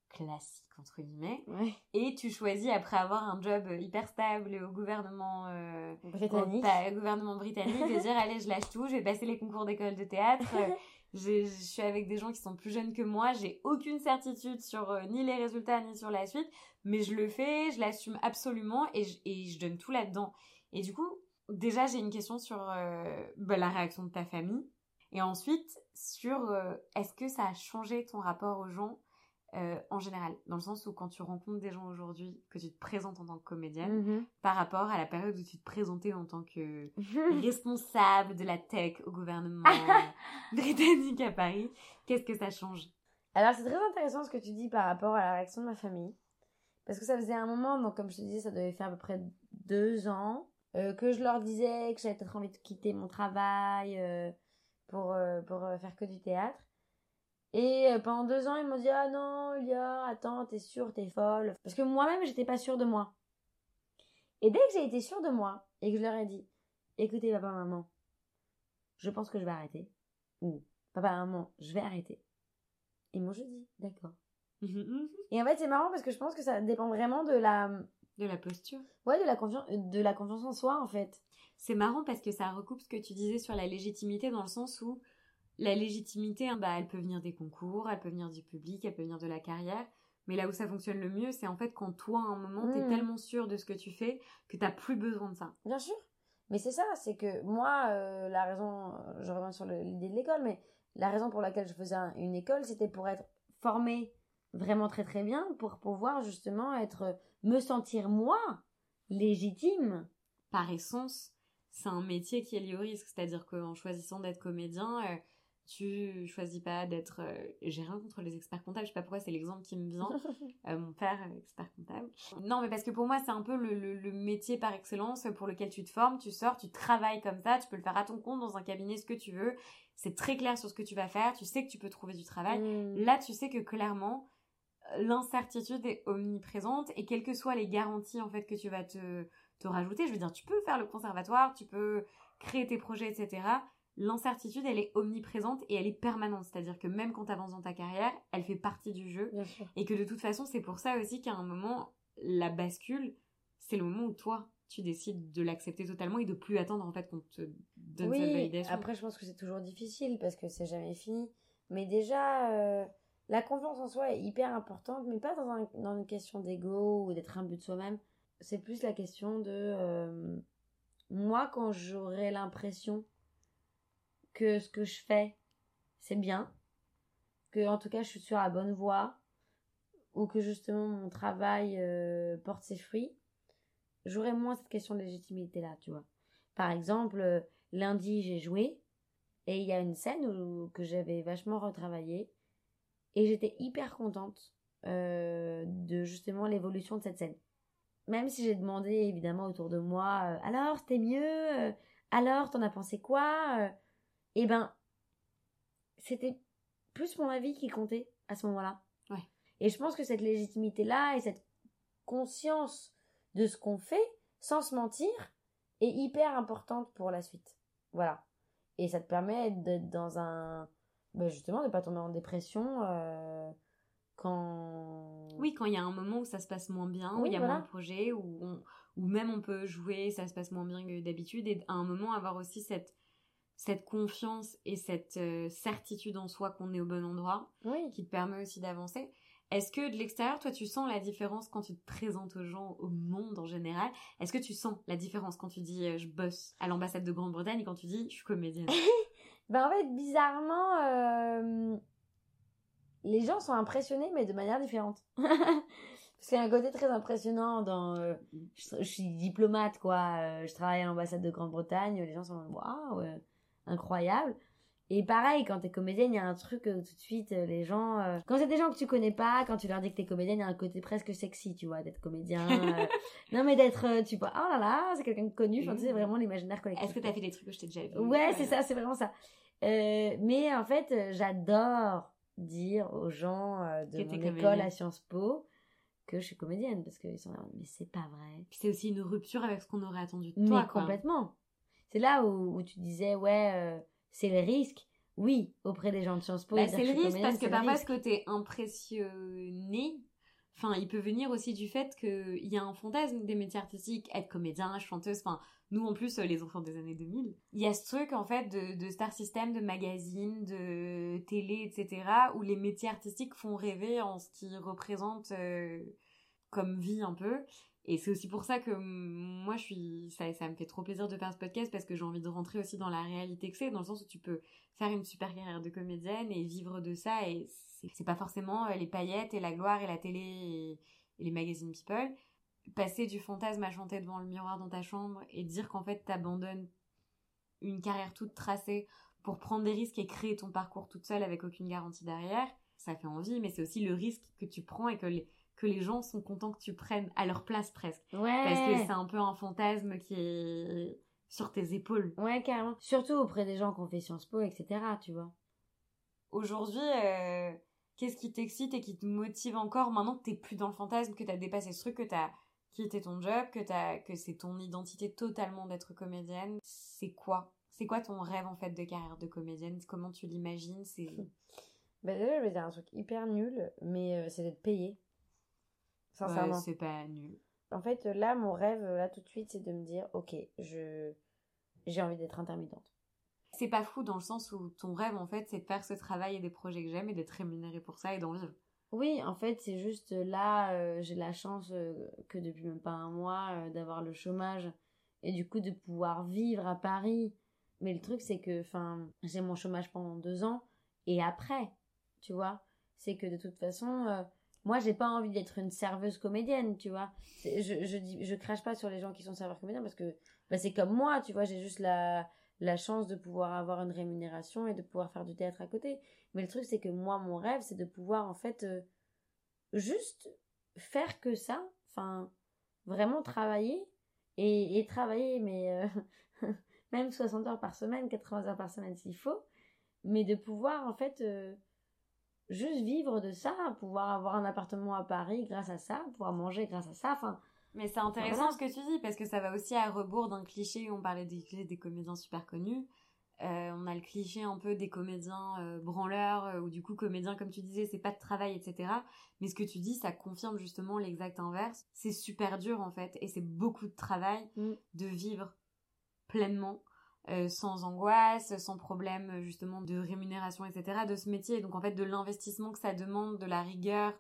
classiques, entre guillemets, et tu choisis, après avoir un job hyper stable au gouvernement euh, britannique, au, gouvernement britannique de dire, [laughs] allez, je lâche tout, je vais passer les concours d'école de théâtre. [laughs] je suis avec des gens qui sont plus jeunes que moi, j'ai aucune certitude sur euh, ni les résultats ni sur la suite, mais je le fais, je l'assume absolument et je, et je donne tout là-dedans. Et du coup, déjà, j'ai une question sur euh, bah, la réaction de ta famille. Et ensuite, sur euh, est-ce que ça a changé ton rapport aux gens euh, en général, dans le sens où quand tu rencontres des gens aujourd'hui, que tu te présentes en tant que comédienne, mm-hmm. par rapport à la période où tu te présentais en tant que [laughs] responsable de la tech au gouvernement [laughs] britannique à Paris, qu'est-ce que ça change? Alors c'est très intéressant ce que tu dis par rapport à la réaction de ma famille. Parce que ça faisait un moment, donc comme je te disais, ça devait faire à peu près deux ans, euh, que je leur disais que j'avais peut-être envie de quitter mon travail pour, euh, pour euh, faire que du théâtre. Et euh, pendant deux ans, ils m'ont dit Ah non, Lia, attends, t'es sûre, t'es folle. Parce que moi-même, j'étais pas sûre de moi. Et dès que j'ai été sûre de moi et que je leur ai dit Écoutez, papa, maman, je pense que je vais arrêter. Ou Papa, maman, je vais arrêter. Et moi, je dis D'accord. [laughs] et en fait, c'est marrant parce que je pense que ça dépend vraiment de la. De la posture. Ouais, de la confiance, de la confiance en soi, en fait. C'est marrant parce que ça recoupe ce que tu disais sur la légitimité dans le sens où la légitimité, hein, bah, elle peut venir des concours, elle peut venir du public, elle peut venir de la carrière. Mais là où ça fonctionne le mieux, c'est en fait quand toi, à un moment, t'es mmh. tellement sûr de ce que tu fais que t'as plus besoin de ça. Bien sûr. Mais c'est ça, c'est que moi, euh, la raison, je reviens sur l'idée de l'école, mais la raison pour laquelle je faisais une école, c'était pour être formée vraiment très très bien, pour pouvoir justement être, me sentir moi légitime. Par essence, c'est un métier qui est lié au risque. C'est-à-dire qu'en choisissant d'être comédien, euh, tu choisis pas d'être. Euh, j'ai rien contre les experts comptables, je sais pas pourquoi c'est l'exemple qui me vient. [laughs] Euh, mon père, expert comptable. Non, mais parce que pour moi, c'est un peu le, métier par excellence pour lequel tu te formes, tu sors, tu travailles comme ça, tu peux le faire à ton compte dans un cabinet, ce que tu veux. C'est très clair sur ce que tu vas faire, tu sais que tu peux trouver du travail. Mmh. Là, tu sais que clairement, l'incertitude est omniprésente et quelles que soient les garanties en fait que tu vas te te rajouter. Je veux dire, tu peux faire le conservatoire, tu peux créer tes projets, etc. L'incertitude, elle est omniprésente et elle est permanente. C'est-à-dire que même quand tu avances dans ta carrière, elle fait partie du jeu. Et que de toute façon, c'est pour ça aussi qu'à un moment, la bascule, c'est le moment où toi, tu décides de l'accepter totalement et de plus attendre en fait qu'on te donne oui, cette validation. Après, je pense que c'est toujours difficile parce que c'est jamais fini. Mais déjà, euh, la confiance en soi est hyper importante, mais pas dans, dans une question d'ego ou d'être un but de soi-même c'est plus la question de euh, moi quand j'aurai l'impression que ce que je fais c'est bien, que en tout cas je suis sur la bonne voie. Ou que justement mon travail euh, porte ses fruits, j'aurai moins cette question de légitimité là, tu vois. Par exemple, euh, lundi j'ai joué. Et il y a une scène où, que j'avais vachement retravaillé et j'étais hyper contente de justement l'évolution de cette scène. Même si j'ai demandé évidemment autour de moi, euh, alors c'était mieux, euh, alors t'en as pensé quoi? Euh, Eh ben, c'était plus mon avis qui comptait à ce moment-là. Ouais. Et je pense que cette légitimité-là et cette conscience de ce qu'on fait, sans se mentir, est hyper importante pour la suite. Voilà. Et ça te permet d'être dans un... Ben justement, de pas tomber en dépression euh, quand... Oui, quand il y a un moment où ça se passe moins bien, où Oui, il y a voilà. moins de projets, où, on- où même on peut jouer, ça se passe moins bien que d'habitude, et à un moment avoir aussi cette, cette confiance et cette euh, certitude en soi qu'on est au bon endroit, Oui. qui te permet aussi d'avancer. Est-ce que de l'extérieur, toi, tu sens la différence quand tu te présentes aux gens, au monde en général? Est-ce que tu sens la différence quand tu dis euh, je bosse à l'ambassade de Grande-Bretagne et quand tu dis je suis comédienne? [laughs] Ben en fait, bizarrement, euh, les gens sont impressionnés, mais de manière différente. [laughs] Parce qu'il y a un côté très impressionnant dans... euh, je, je suis diplomate, quoi. je travaille à l'ambassade de Grande-Bretagne. Les gens sont waouh, incroyable. Et pareil, quand t'es comédienne, il y a un truc euh, tout de suite, euh, les gens... euh, quand c'est des gens que tu connais pas, quand tu leur dis que t'es comédienne, il y a un côté presque sexy, tu vois, d'être comédien. [laughs] euh, non, mais d'être, euh, tu vois, oh là là, c'est quelqu'un de connu. Enfin, tu sais, c'est vraiment l'imaginaire collectif. Est-ce que tu as fait des trucs que je t'ai déjà vu Ouais, c'est ça, c'est vraiment ça. Mais en fait, j'adore dire aux gens de mon école comédienne. à Sciences Po que je suis comédienne parce qu'ils sont là, mais c'est pas vrai. Puis c'est aussi une rupture avec ce qu'on aurait attendu de Mais toi, quoi. complètement. C'est là où, où tu disais, ouais, euh, c'est le risque. Oui, auprès des gens de Sciences Po. Bah, c'est le risque parce que parfois ce côté impressionné, enfin, il peut venir aussi du fait qu'il y a un fantasme des métiers artistiques, être comédien, chanteuse, enfin, nous en plus, euh, les enfants des années 2000, il y a ce truc en fait de, de star system, de magazine, de télé, etc., où les métiers artistiques font rêver en ce qu'ils représentent euh, comme vie un peu. Et c'est aussi pour ça que moi, je suis, ça, ça me fait trop plaisir de faire ce podcast parce que j'ai envie de rentrer aussi dans la réalité que c'est, dans le sens où tu peux faire une super carrière de comédienne et vivre de ça. Et c'est c'est pas forcément euh, les paillettes et la gloire et la télé et, et les magazines people. Passer du fantasme à chanter devant le miroir dans ta chambre et dire qu'en fait t'abandonnes une carrière toute tracée pour prendre des risques et créer ton parcours toute seule avec aucune garantie derrière, ça fait envie, mais c'est aussi le risque que tu prends et que les, que les gens sont contents que tu prennes à leur place presque. Ouais. Parce que c'est un peu un fantasme qui est sur tes épaules. Ouais, carrément. Surtout auprès des gens qui ont fait Sciences Po, etc., tu vois. Aujourd'hui, euh, qu'est-ce qui t'excite et qui te motive encore maintenant que t'es plus dans le fantasme, que t'as dépassé ce truc, que t'as quitté ton job, que t'as, que c'est ton identité totalement d'être comédienne? C'est quoi? C'est quoi ton rêve en fait de carrière de comédienne? Comment tu l'imagines? C'est [laughs] Bah, déjà, je vais dire un truc hyper nul, mais euh, c'est d'être payé. Sincèrement. Ouais, c'est pas nul. En fait, là, mon rêve, là, tout de suite, c'est de me dire, ok, je j'ai envie d'être intermittente. C'est pas fou dans le sens où ton rêve en fait c'est de faire ce travail et des projets que j'aime et d'être rémunéré pour ça et d'en vivre. Oui, en fait, c'est juste euh, là, euh, j'ai la chance euh, que depuis même pas un mois euh, d'avoir le chômage et du coup de pouvoir vivre à Paris. Mais le truc, c'est que, enfin, j'ai mon chômage pendant deux ans et après, tu vois, c'est que de toute façon, euh, moi, j'ai pas envie d'être une serveuse comédienne, tu vois. Je, je dis, je crache pas sur les gens qui sont serveurs comédiens parce que bah, c'est comme moi, tu vois, j'ai juste la la chance de pouvoir avoir une rémunération et de pouvoir faire du théâtre à côté. Mais le truc, c'est que moi, mon rêve, c'est de pouvoir, en fait, euh, juste faire que ça. Enfin, vraiment travailler. Et, et travailler, mais euh, [laughs] même 60 heures par semaine, 80 heures par semaine s'il faut. Mais de pouvoir, en fait, euh, juste vivre de ça, pouvoir avoir un appartement à Paris grâce à ça, pouvoir manger grâce à ça. Enfin, Mais c'est intéressant Voilà. ce que tu dis parce que ça va aussi à rebours d'un cliché où on parlait des clichés des comédiens super connus. Euh, on a le cliché un peu des comédiens euh, branleurs euh, ou du coup comédiens comme tu disais c'est pas de travail etc. Mais ce que tu dis ça confirme justement l'exact inverse. C'est super dur en fait et c'est beaucoup de travail Mm. de vivre pleinement euh, sans angoisse, sans problème euh, justement de rémunération etc. de ce métier. Donc en fait de l'investissement que ça demande, de la rigueur,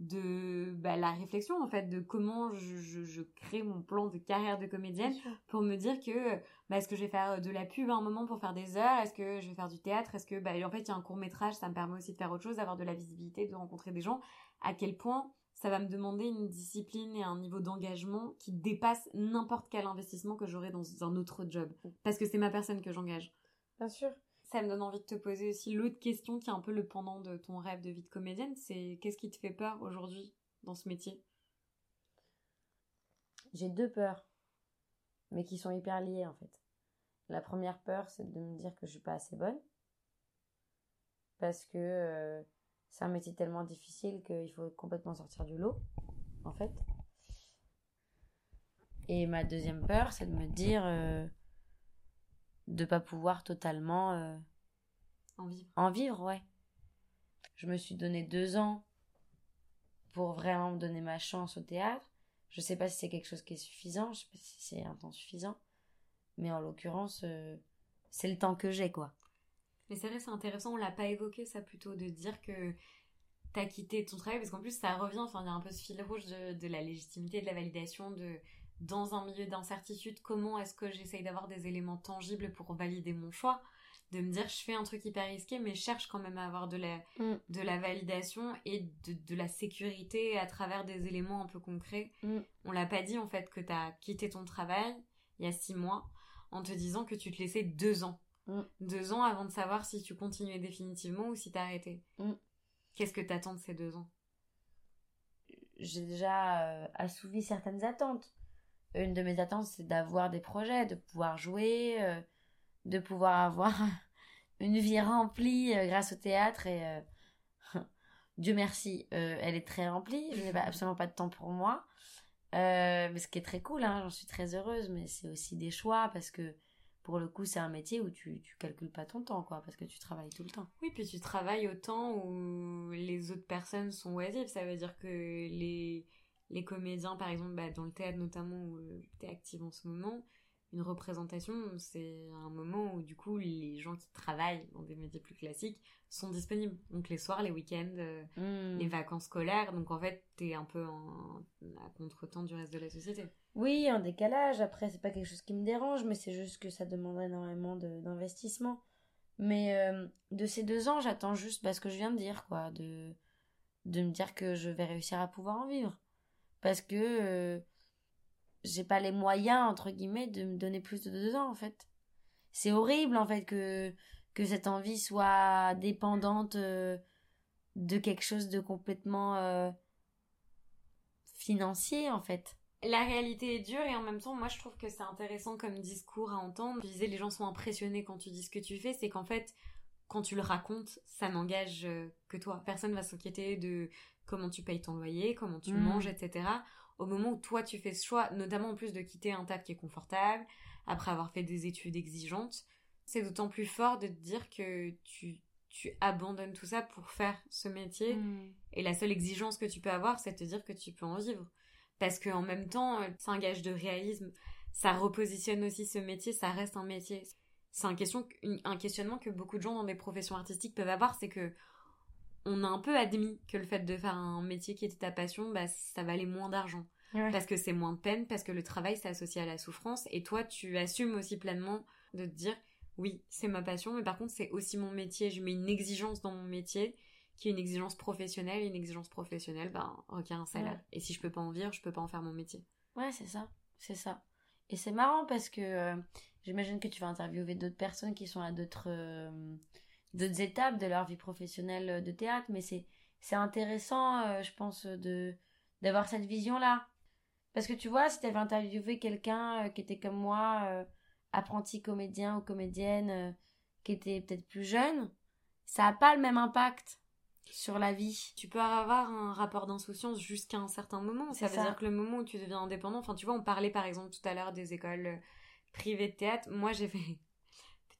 de bah, la réflexion en fait de comment je, je, je crée mon plan de carrière de comédienne pour me dire que bah, est-ce que je vais faire de la pub à un moment pour faire des heures? Est-ce que je vais faire du théâtre? Est-ce que bah, en fait il y a un court métrage ça me permet aussi de faire autre chose d'avoir de la visibilité de rencontrer des gens à quel point ça va me demander une discipline et un niveau d'engagement qui dépasse n'importe quel investissement que j'aurais dans un autre job parce que c'est ma personne que j'engage bien sûr. ça me donne envie de te poser aussi l'autre question qui est un peu le pendant de ton rêve de vie de comédienne, c'est qu'est-ce qui te fait peur aujourd'hui dans ce métier? J'ai deux peurs, mais qui sont hyper liées en fait. La première peur, c'est de me dire que je suis pas assez bonne. parce que euh, c'est un métier tellement difficile qu'il faut complètement sortir du lot, en fait. Et ma deuxième peur, c'est de me dire euh, de pas pouvoir totalement euh, En vivre. en vivre, ouais. Je me suis donné deux ans pour vraiment me donner ma chance au théâtre. Je sais pas si c'est quelque chose qui est suffisant, je sais pas si c'est un temps suffisant, mais en l'occurrence, euh, c'est le temps que j'ai, quoi. Mais c'est vrai, c'est intéressant, on l'a pas évoqué ça plutôt, de dire que t'as quitté ton travail, parce qu'en plus ça revient, enfin il y a un peu ce fil rouge de, de la légitimité, de la validation, de dans un milieu d'incertitude, comment est-ce que j'essaye d'avoir des éléments tangibles pour valider mon choix? De me dire je fais un truc hyper risqué mais je cherche quand même à avoir de la, Mm. de la validation et de, de la sécurité à travers des éléments un peu concrets. Mm. On l'a pas dit en fait que t'as quitté ton travail il y a six mois en te disant que tu te laissais deux ans. Mm. Deux ans avant de savoir si tu continuais définitivement ou si t'arrêtais. Mm. Qu'est-ce que t'attends de ces deux ans? J'ai déjà euh, assouvi certaines attentes. Une de mes attentes, c'est d'avoir des projets, de pouvoir jouer, euh, de pouvoir avoir [laughs] une vie remplie euh, grâce au théâtre et [laughs] Dieu merci, elle est très remplie. Je n'ai [laughs] absolument pas de temps pour moi. Euh, mais ce qui est très cool, hein, j'en suis très heureuse, mais c'est aussi des choix parce que pour le coup, c'est un métier où tu, tu calcules pas ton temps, quoi, parce que tu travailles tout le temps. Oui, puis tu travailles au temps où les autres personnes sont oisives. Ça veut dire que les, les comédiens, par exemple, bah, dans le théâtre notamment, où tu es active en ce moment, une représentation, c'est un moment où du coup les gens qui travaillent dans des métiers plus classiques sont disponibles. Donc les soirs, les week-ends, euh, Mm. les vacances scolaires. Donc en fait, t'es un peu en, à contre-temps du reste de la société. Oui, en décalage. Après, c'est pas quelque chose qui me dérange, mais c'est juste que ça demande énormément d'investissement. Mais euh, de ces deux ans, j'attends juste bah, ce que je viens de dire, quoi. De, de me dire que je vais réussir à pouvoir en vivre. Parce que euh, j'ai pas les moyens, entre guillemets, de me donner plus de deux ans, en fait. C'est horrible, en fait, que, que cette envie soit dépendante euh, de quelque chose de complètement euh, financier, en fait. La réalité est dure et en même temps, moi je trouve que c'est intéressant comme discours à entendre. Tu disais les gens sont impressionnés quand tu dis ce que tu fais, c'est qu'en fait, quand tu le racontes, ça n'engage euh, que toi. Personne va s'inquiéter de comment tu payes ton loyer, comment tu Mm. manges, etc. Au moment où toi tu fais ce choix, notamment en plus de quitter un taf qui est confortable, après avoir fait des études exigeantes, c'est d'autant plus fort de te dire que tu, tu abandonnes tout ça pour faire ce métier. Et la seule exigence que tu peux avoir, c'est de te dire que tu peux en vivre. Parce qu'en même temps, euh, c'est un gage de réalisme. Ça repositionne aussi ce métier, ça reste un métier. C'est un, question, un questionnement que beaucoup de gens dans des professions artistiques peuvent avoir, c'est que on a un peu admis que le fait de faire un métier qui était ta passion, bah, ça valait moins d'argent. Ouais. Parce que c'est moins de peine, parce que le travail c'est associé à la souffrance, et toi tu assumes aussi pleinement de te dire, oui, c'est ma passion, mais par contre c'est aussi mon métier, je mets une exigence dans mon métier, qui est une exigence professionnelle, et une exigence professionnelle, ben, requiert un salaire. Ouais. Et si je peux pas en vivre, je peux pas en faire mon métier. Ouais, c'est ça. C'est ça. Et c'est marrant parce que euh, j'imagine que tu vas interviewer d'autres personnes qui sont à d'autres euh, d'autres étapes de leur vie professionnelle de théâtre, mais c'est c'est intéressant, euh, je pense, de d'avoir cette vision-là. Parce que tu vois, si tu avais interviewé quelqu'un euh, qui était comme moi, euh, apprenti comédien ou comédienne, euh, qui était peut-être plus jeune, ça n'a pas le même impact sur la vie. Tu peux avoir un rapport d'insouciance jusqu'à un certain moment. Ça C'est veut ça. dire que le moment où tu deviens indépendant, enfin tu vois, on parlait par exemple tout à l'heure des écoles euh, privées de théâtre. Moi j'ai fait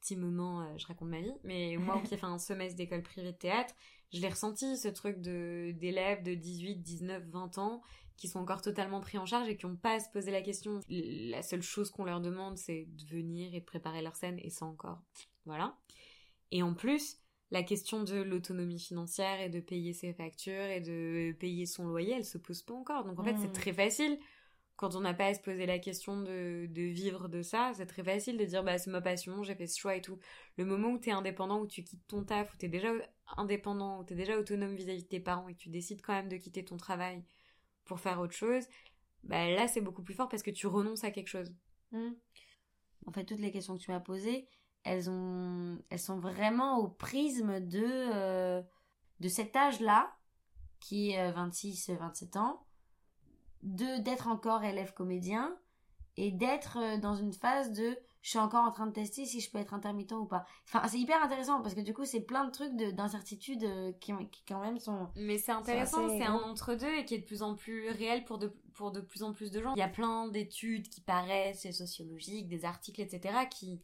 petit moment, euh, je raconte ma vie, mais [laughs] moi qui ai fait un semestre d'école privée de théâtre, je l'ai ressenti ce truc de d'élèves de 18, 19, 20 ans qui sont encore totalement pris en charge et qui n'ont pas à se poser la question. La seule chose qu'on leur demande, c'est de venir et de préparer leur scène, et ça encore. Voilà. Et en plus, la question de l'autonomie financière et de payer ses factures et de payer son loyer, elle se pose pas encore. Donc en fait, Mm. c'est très facile. Quand on n'a pas à se poser la question de, vivre de ça, c'est très facile de dire bah c'est ma passion, j'ai fait ce choix et tout. Le moment où t'es indépendant, où tu quittes ton taf, où t'es déjà indépendant, où t'es déjà autonome vis-à-vis de tes parents et que tu décides quand même de quitter ton travail pour faire autre chose, bah là c'est beaucoup plus fort parce que tu renonces à quelque chose. Hmm. En fait, toutes les questions que tu m'as posées, elles, ont, elles sont vraiment au prisme de, euh, de cet âge-là, qui est 26-27 ans, de d'être encore élève comédien et d'être euh, dans une phase de je suis encore en train de tester si je peux être intermittent ou pas. Enfin, c'est hyper intéressant parce que du coup, c'est plein de trucs d'incertitudes euh, qui, qui, quand même sont. Mais c'est intéressant, c'est un entre-deux et qui est de plus en plus réel pour de, pour de plus en plus de gens. Il y a plein d'études qui paraissent, sociologiques, des articles, etc., qui,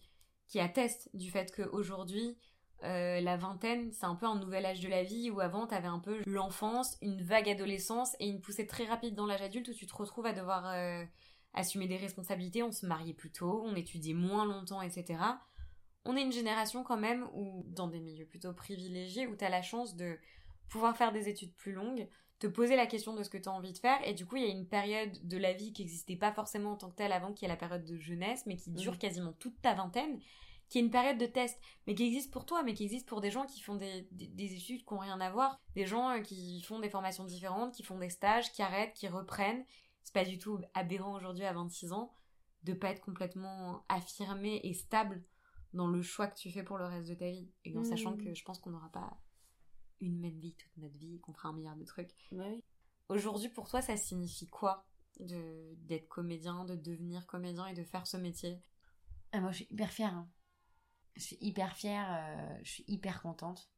qui attestent du fait qu'aujourd'hui, euh, la vingtaine, c'est un peu un nouvel âge de la vie où avant t'avais un peu l'enfance, une vague adolescence et une poussée très rapide dans l'âge adulte où tu te retrouves à devoir euh, assumer des responsabilités, on se mariait plus tôt, on étudiait moins longtemps, etc. On est une génération quand même où, dans des milieux plutôt privilégiés, où t'as la chance de pouvoir faire des études plus longues, te poser la question de ce que t'as envie de faire, et du coup il y a une période de la vie qui n'existait pas forcément en tant que telle avant, qui est la période de jeunesse, mais qui dure quasiment toute ta vingtaine, qui est une période de test, mais qui existe pour toi, mais qui existe pour des gens qui font des, des, études qui n'ont rien à voir, des gens euh, qui font des formations différentes, qui font des stages, qui arrêtent, qui reprennent. C'est pas du tout aberrant aujourd'hui à 26 ans de pas être complètement affirmé et stable dans le choix que tu fais pour le reste de ta vie. Et en sachant mmh. que je pense qu'on n'aura pas une même vie toute notre vie, qu'on fera un milliard de trucs. Aujourd'hui, pour toi, ça signifie quoi d'être comédien, de devenir comédien et de faire ce métier? Ah, Moi, je suis hyper fière. Hein je suis hyper fière, euh, je suis hyper contente.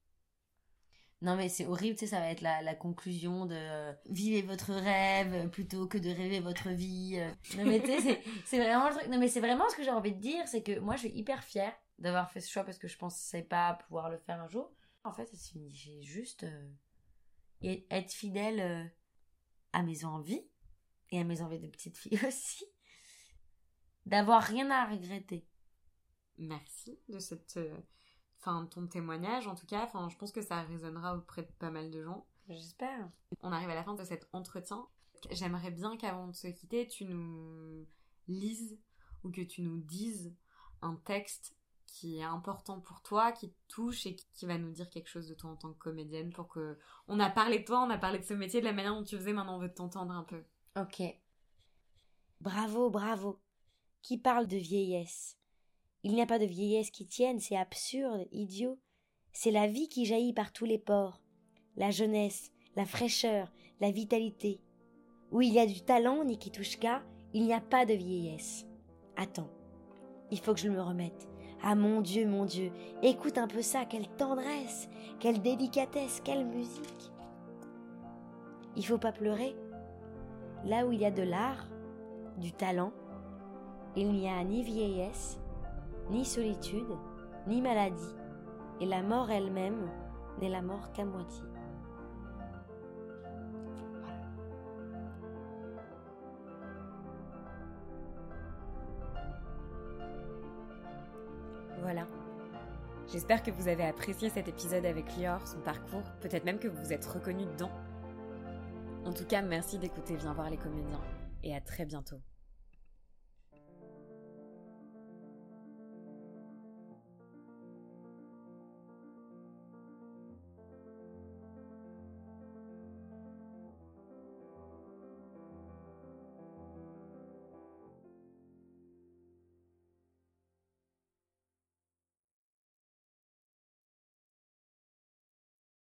Non mais c'est horrible, tu sais, ça va être la, conclusion de euh, vivez votre rêve plutôt que de rêver votre vie. Euh. Non mais tu sais, [laughs] c'est vraiment le truc. Non mais c'est vraiment ce que j'ai envie de dire, c'est que moi je suis hyper fière d'avoir fait ce choix parce que je pensais pas pouvoir le faire un jour. En fait, j'ai juste être fidèle à mes envies et à mes envies de petite fille [laughs] aussi. D'avoir rien à regretter merci de cette euh, fin de ton témoignage en tout cas enfin je pense que ça résonnera auprès de pas mal de gens j'espère on arrive à la fin de cet entretien j'aimerais bien qu'avant de se quitter tu nous lises ou que tu nous dises un texte qui est important pour toi, qui te touche et qui va nous dire quelque chose de toi en tant que comédienne pour que on a parlé de toi, on a parlé de ce métier, de la manière dont tu faisais, maintenant on veut t'entendre un peu. Ok. Bravo, bravo. Qui parle de vieillesse il n'y a pas de vieillesse qui tienne, c'est absurde, idiot. C'est la vie qui jaillit par tous les pores. La jeunesse, la fraîcheur, la vitalité. Où il y a du talent, ni qui touche qu'à, il n'y a pas de vieillesse. Attends, il faut que je me remette. Ah mon Dieu, mon Dieu, écoute un peu ça, quelle tendresse, quelle délicatesse, quelle musique. Il faut pas pleurer. Là où il y a de l'art, du talent, il n'y a ni vieillesse, ni solitude, ni maladie, et la mort elle-même n'est la mort qu'à moitié. Voilà. J'espère que vous avez apprécié cet épisode avec Lior, son parcours, peut-être même que vous vous êtes reconnu dedans. En tout cas, merci d'écouter Viens voir les comédiens, et à très bientôt.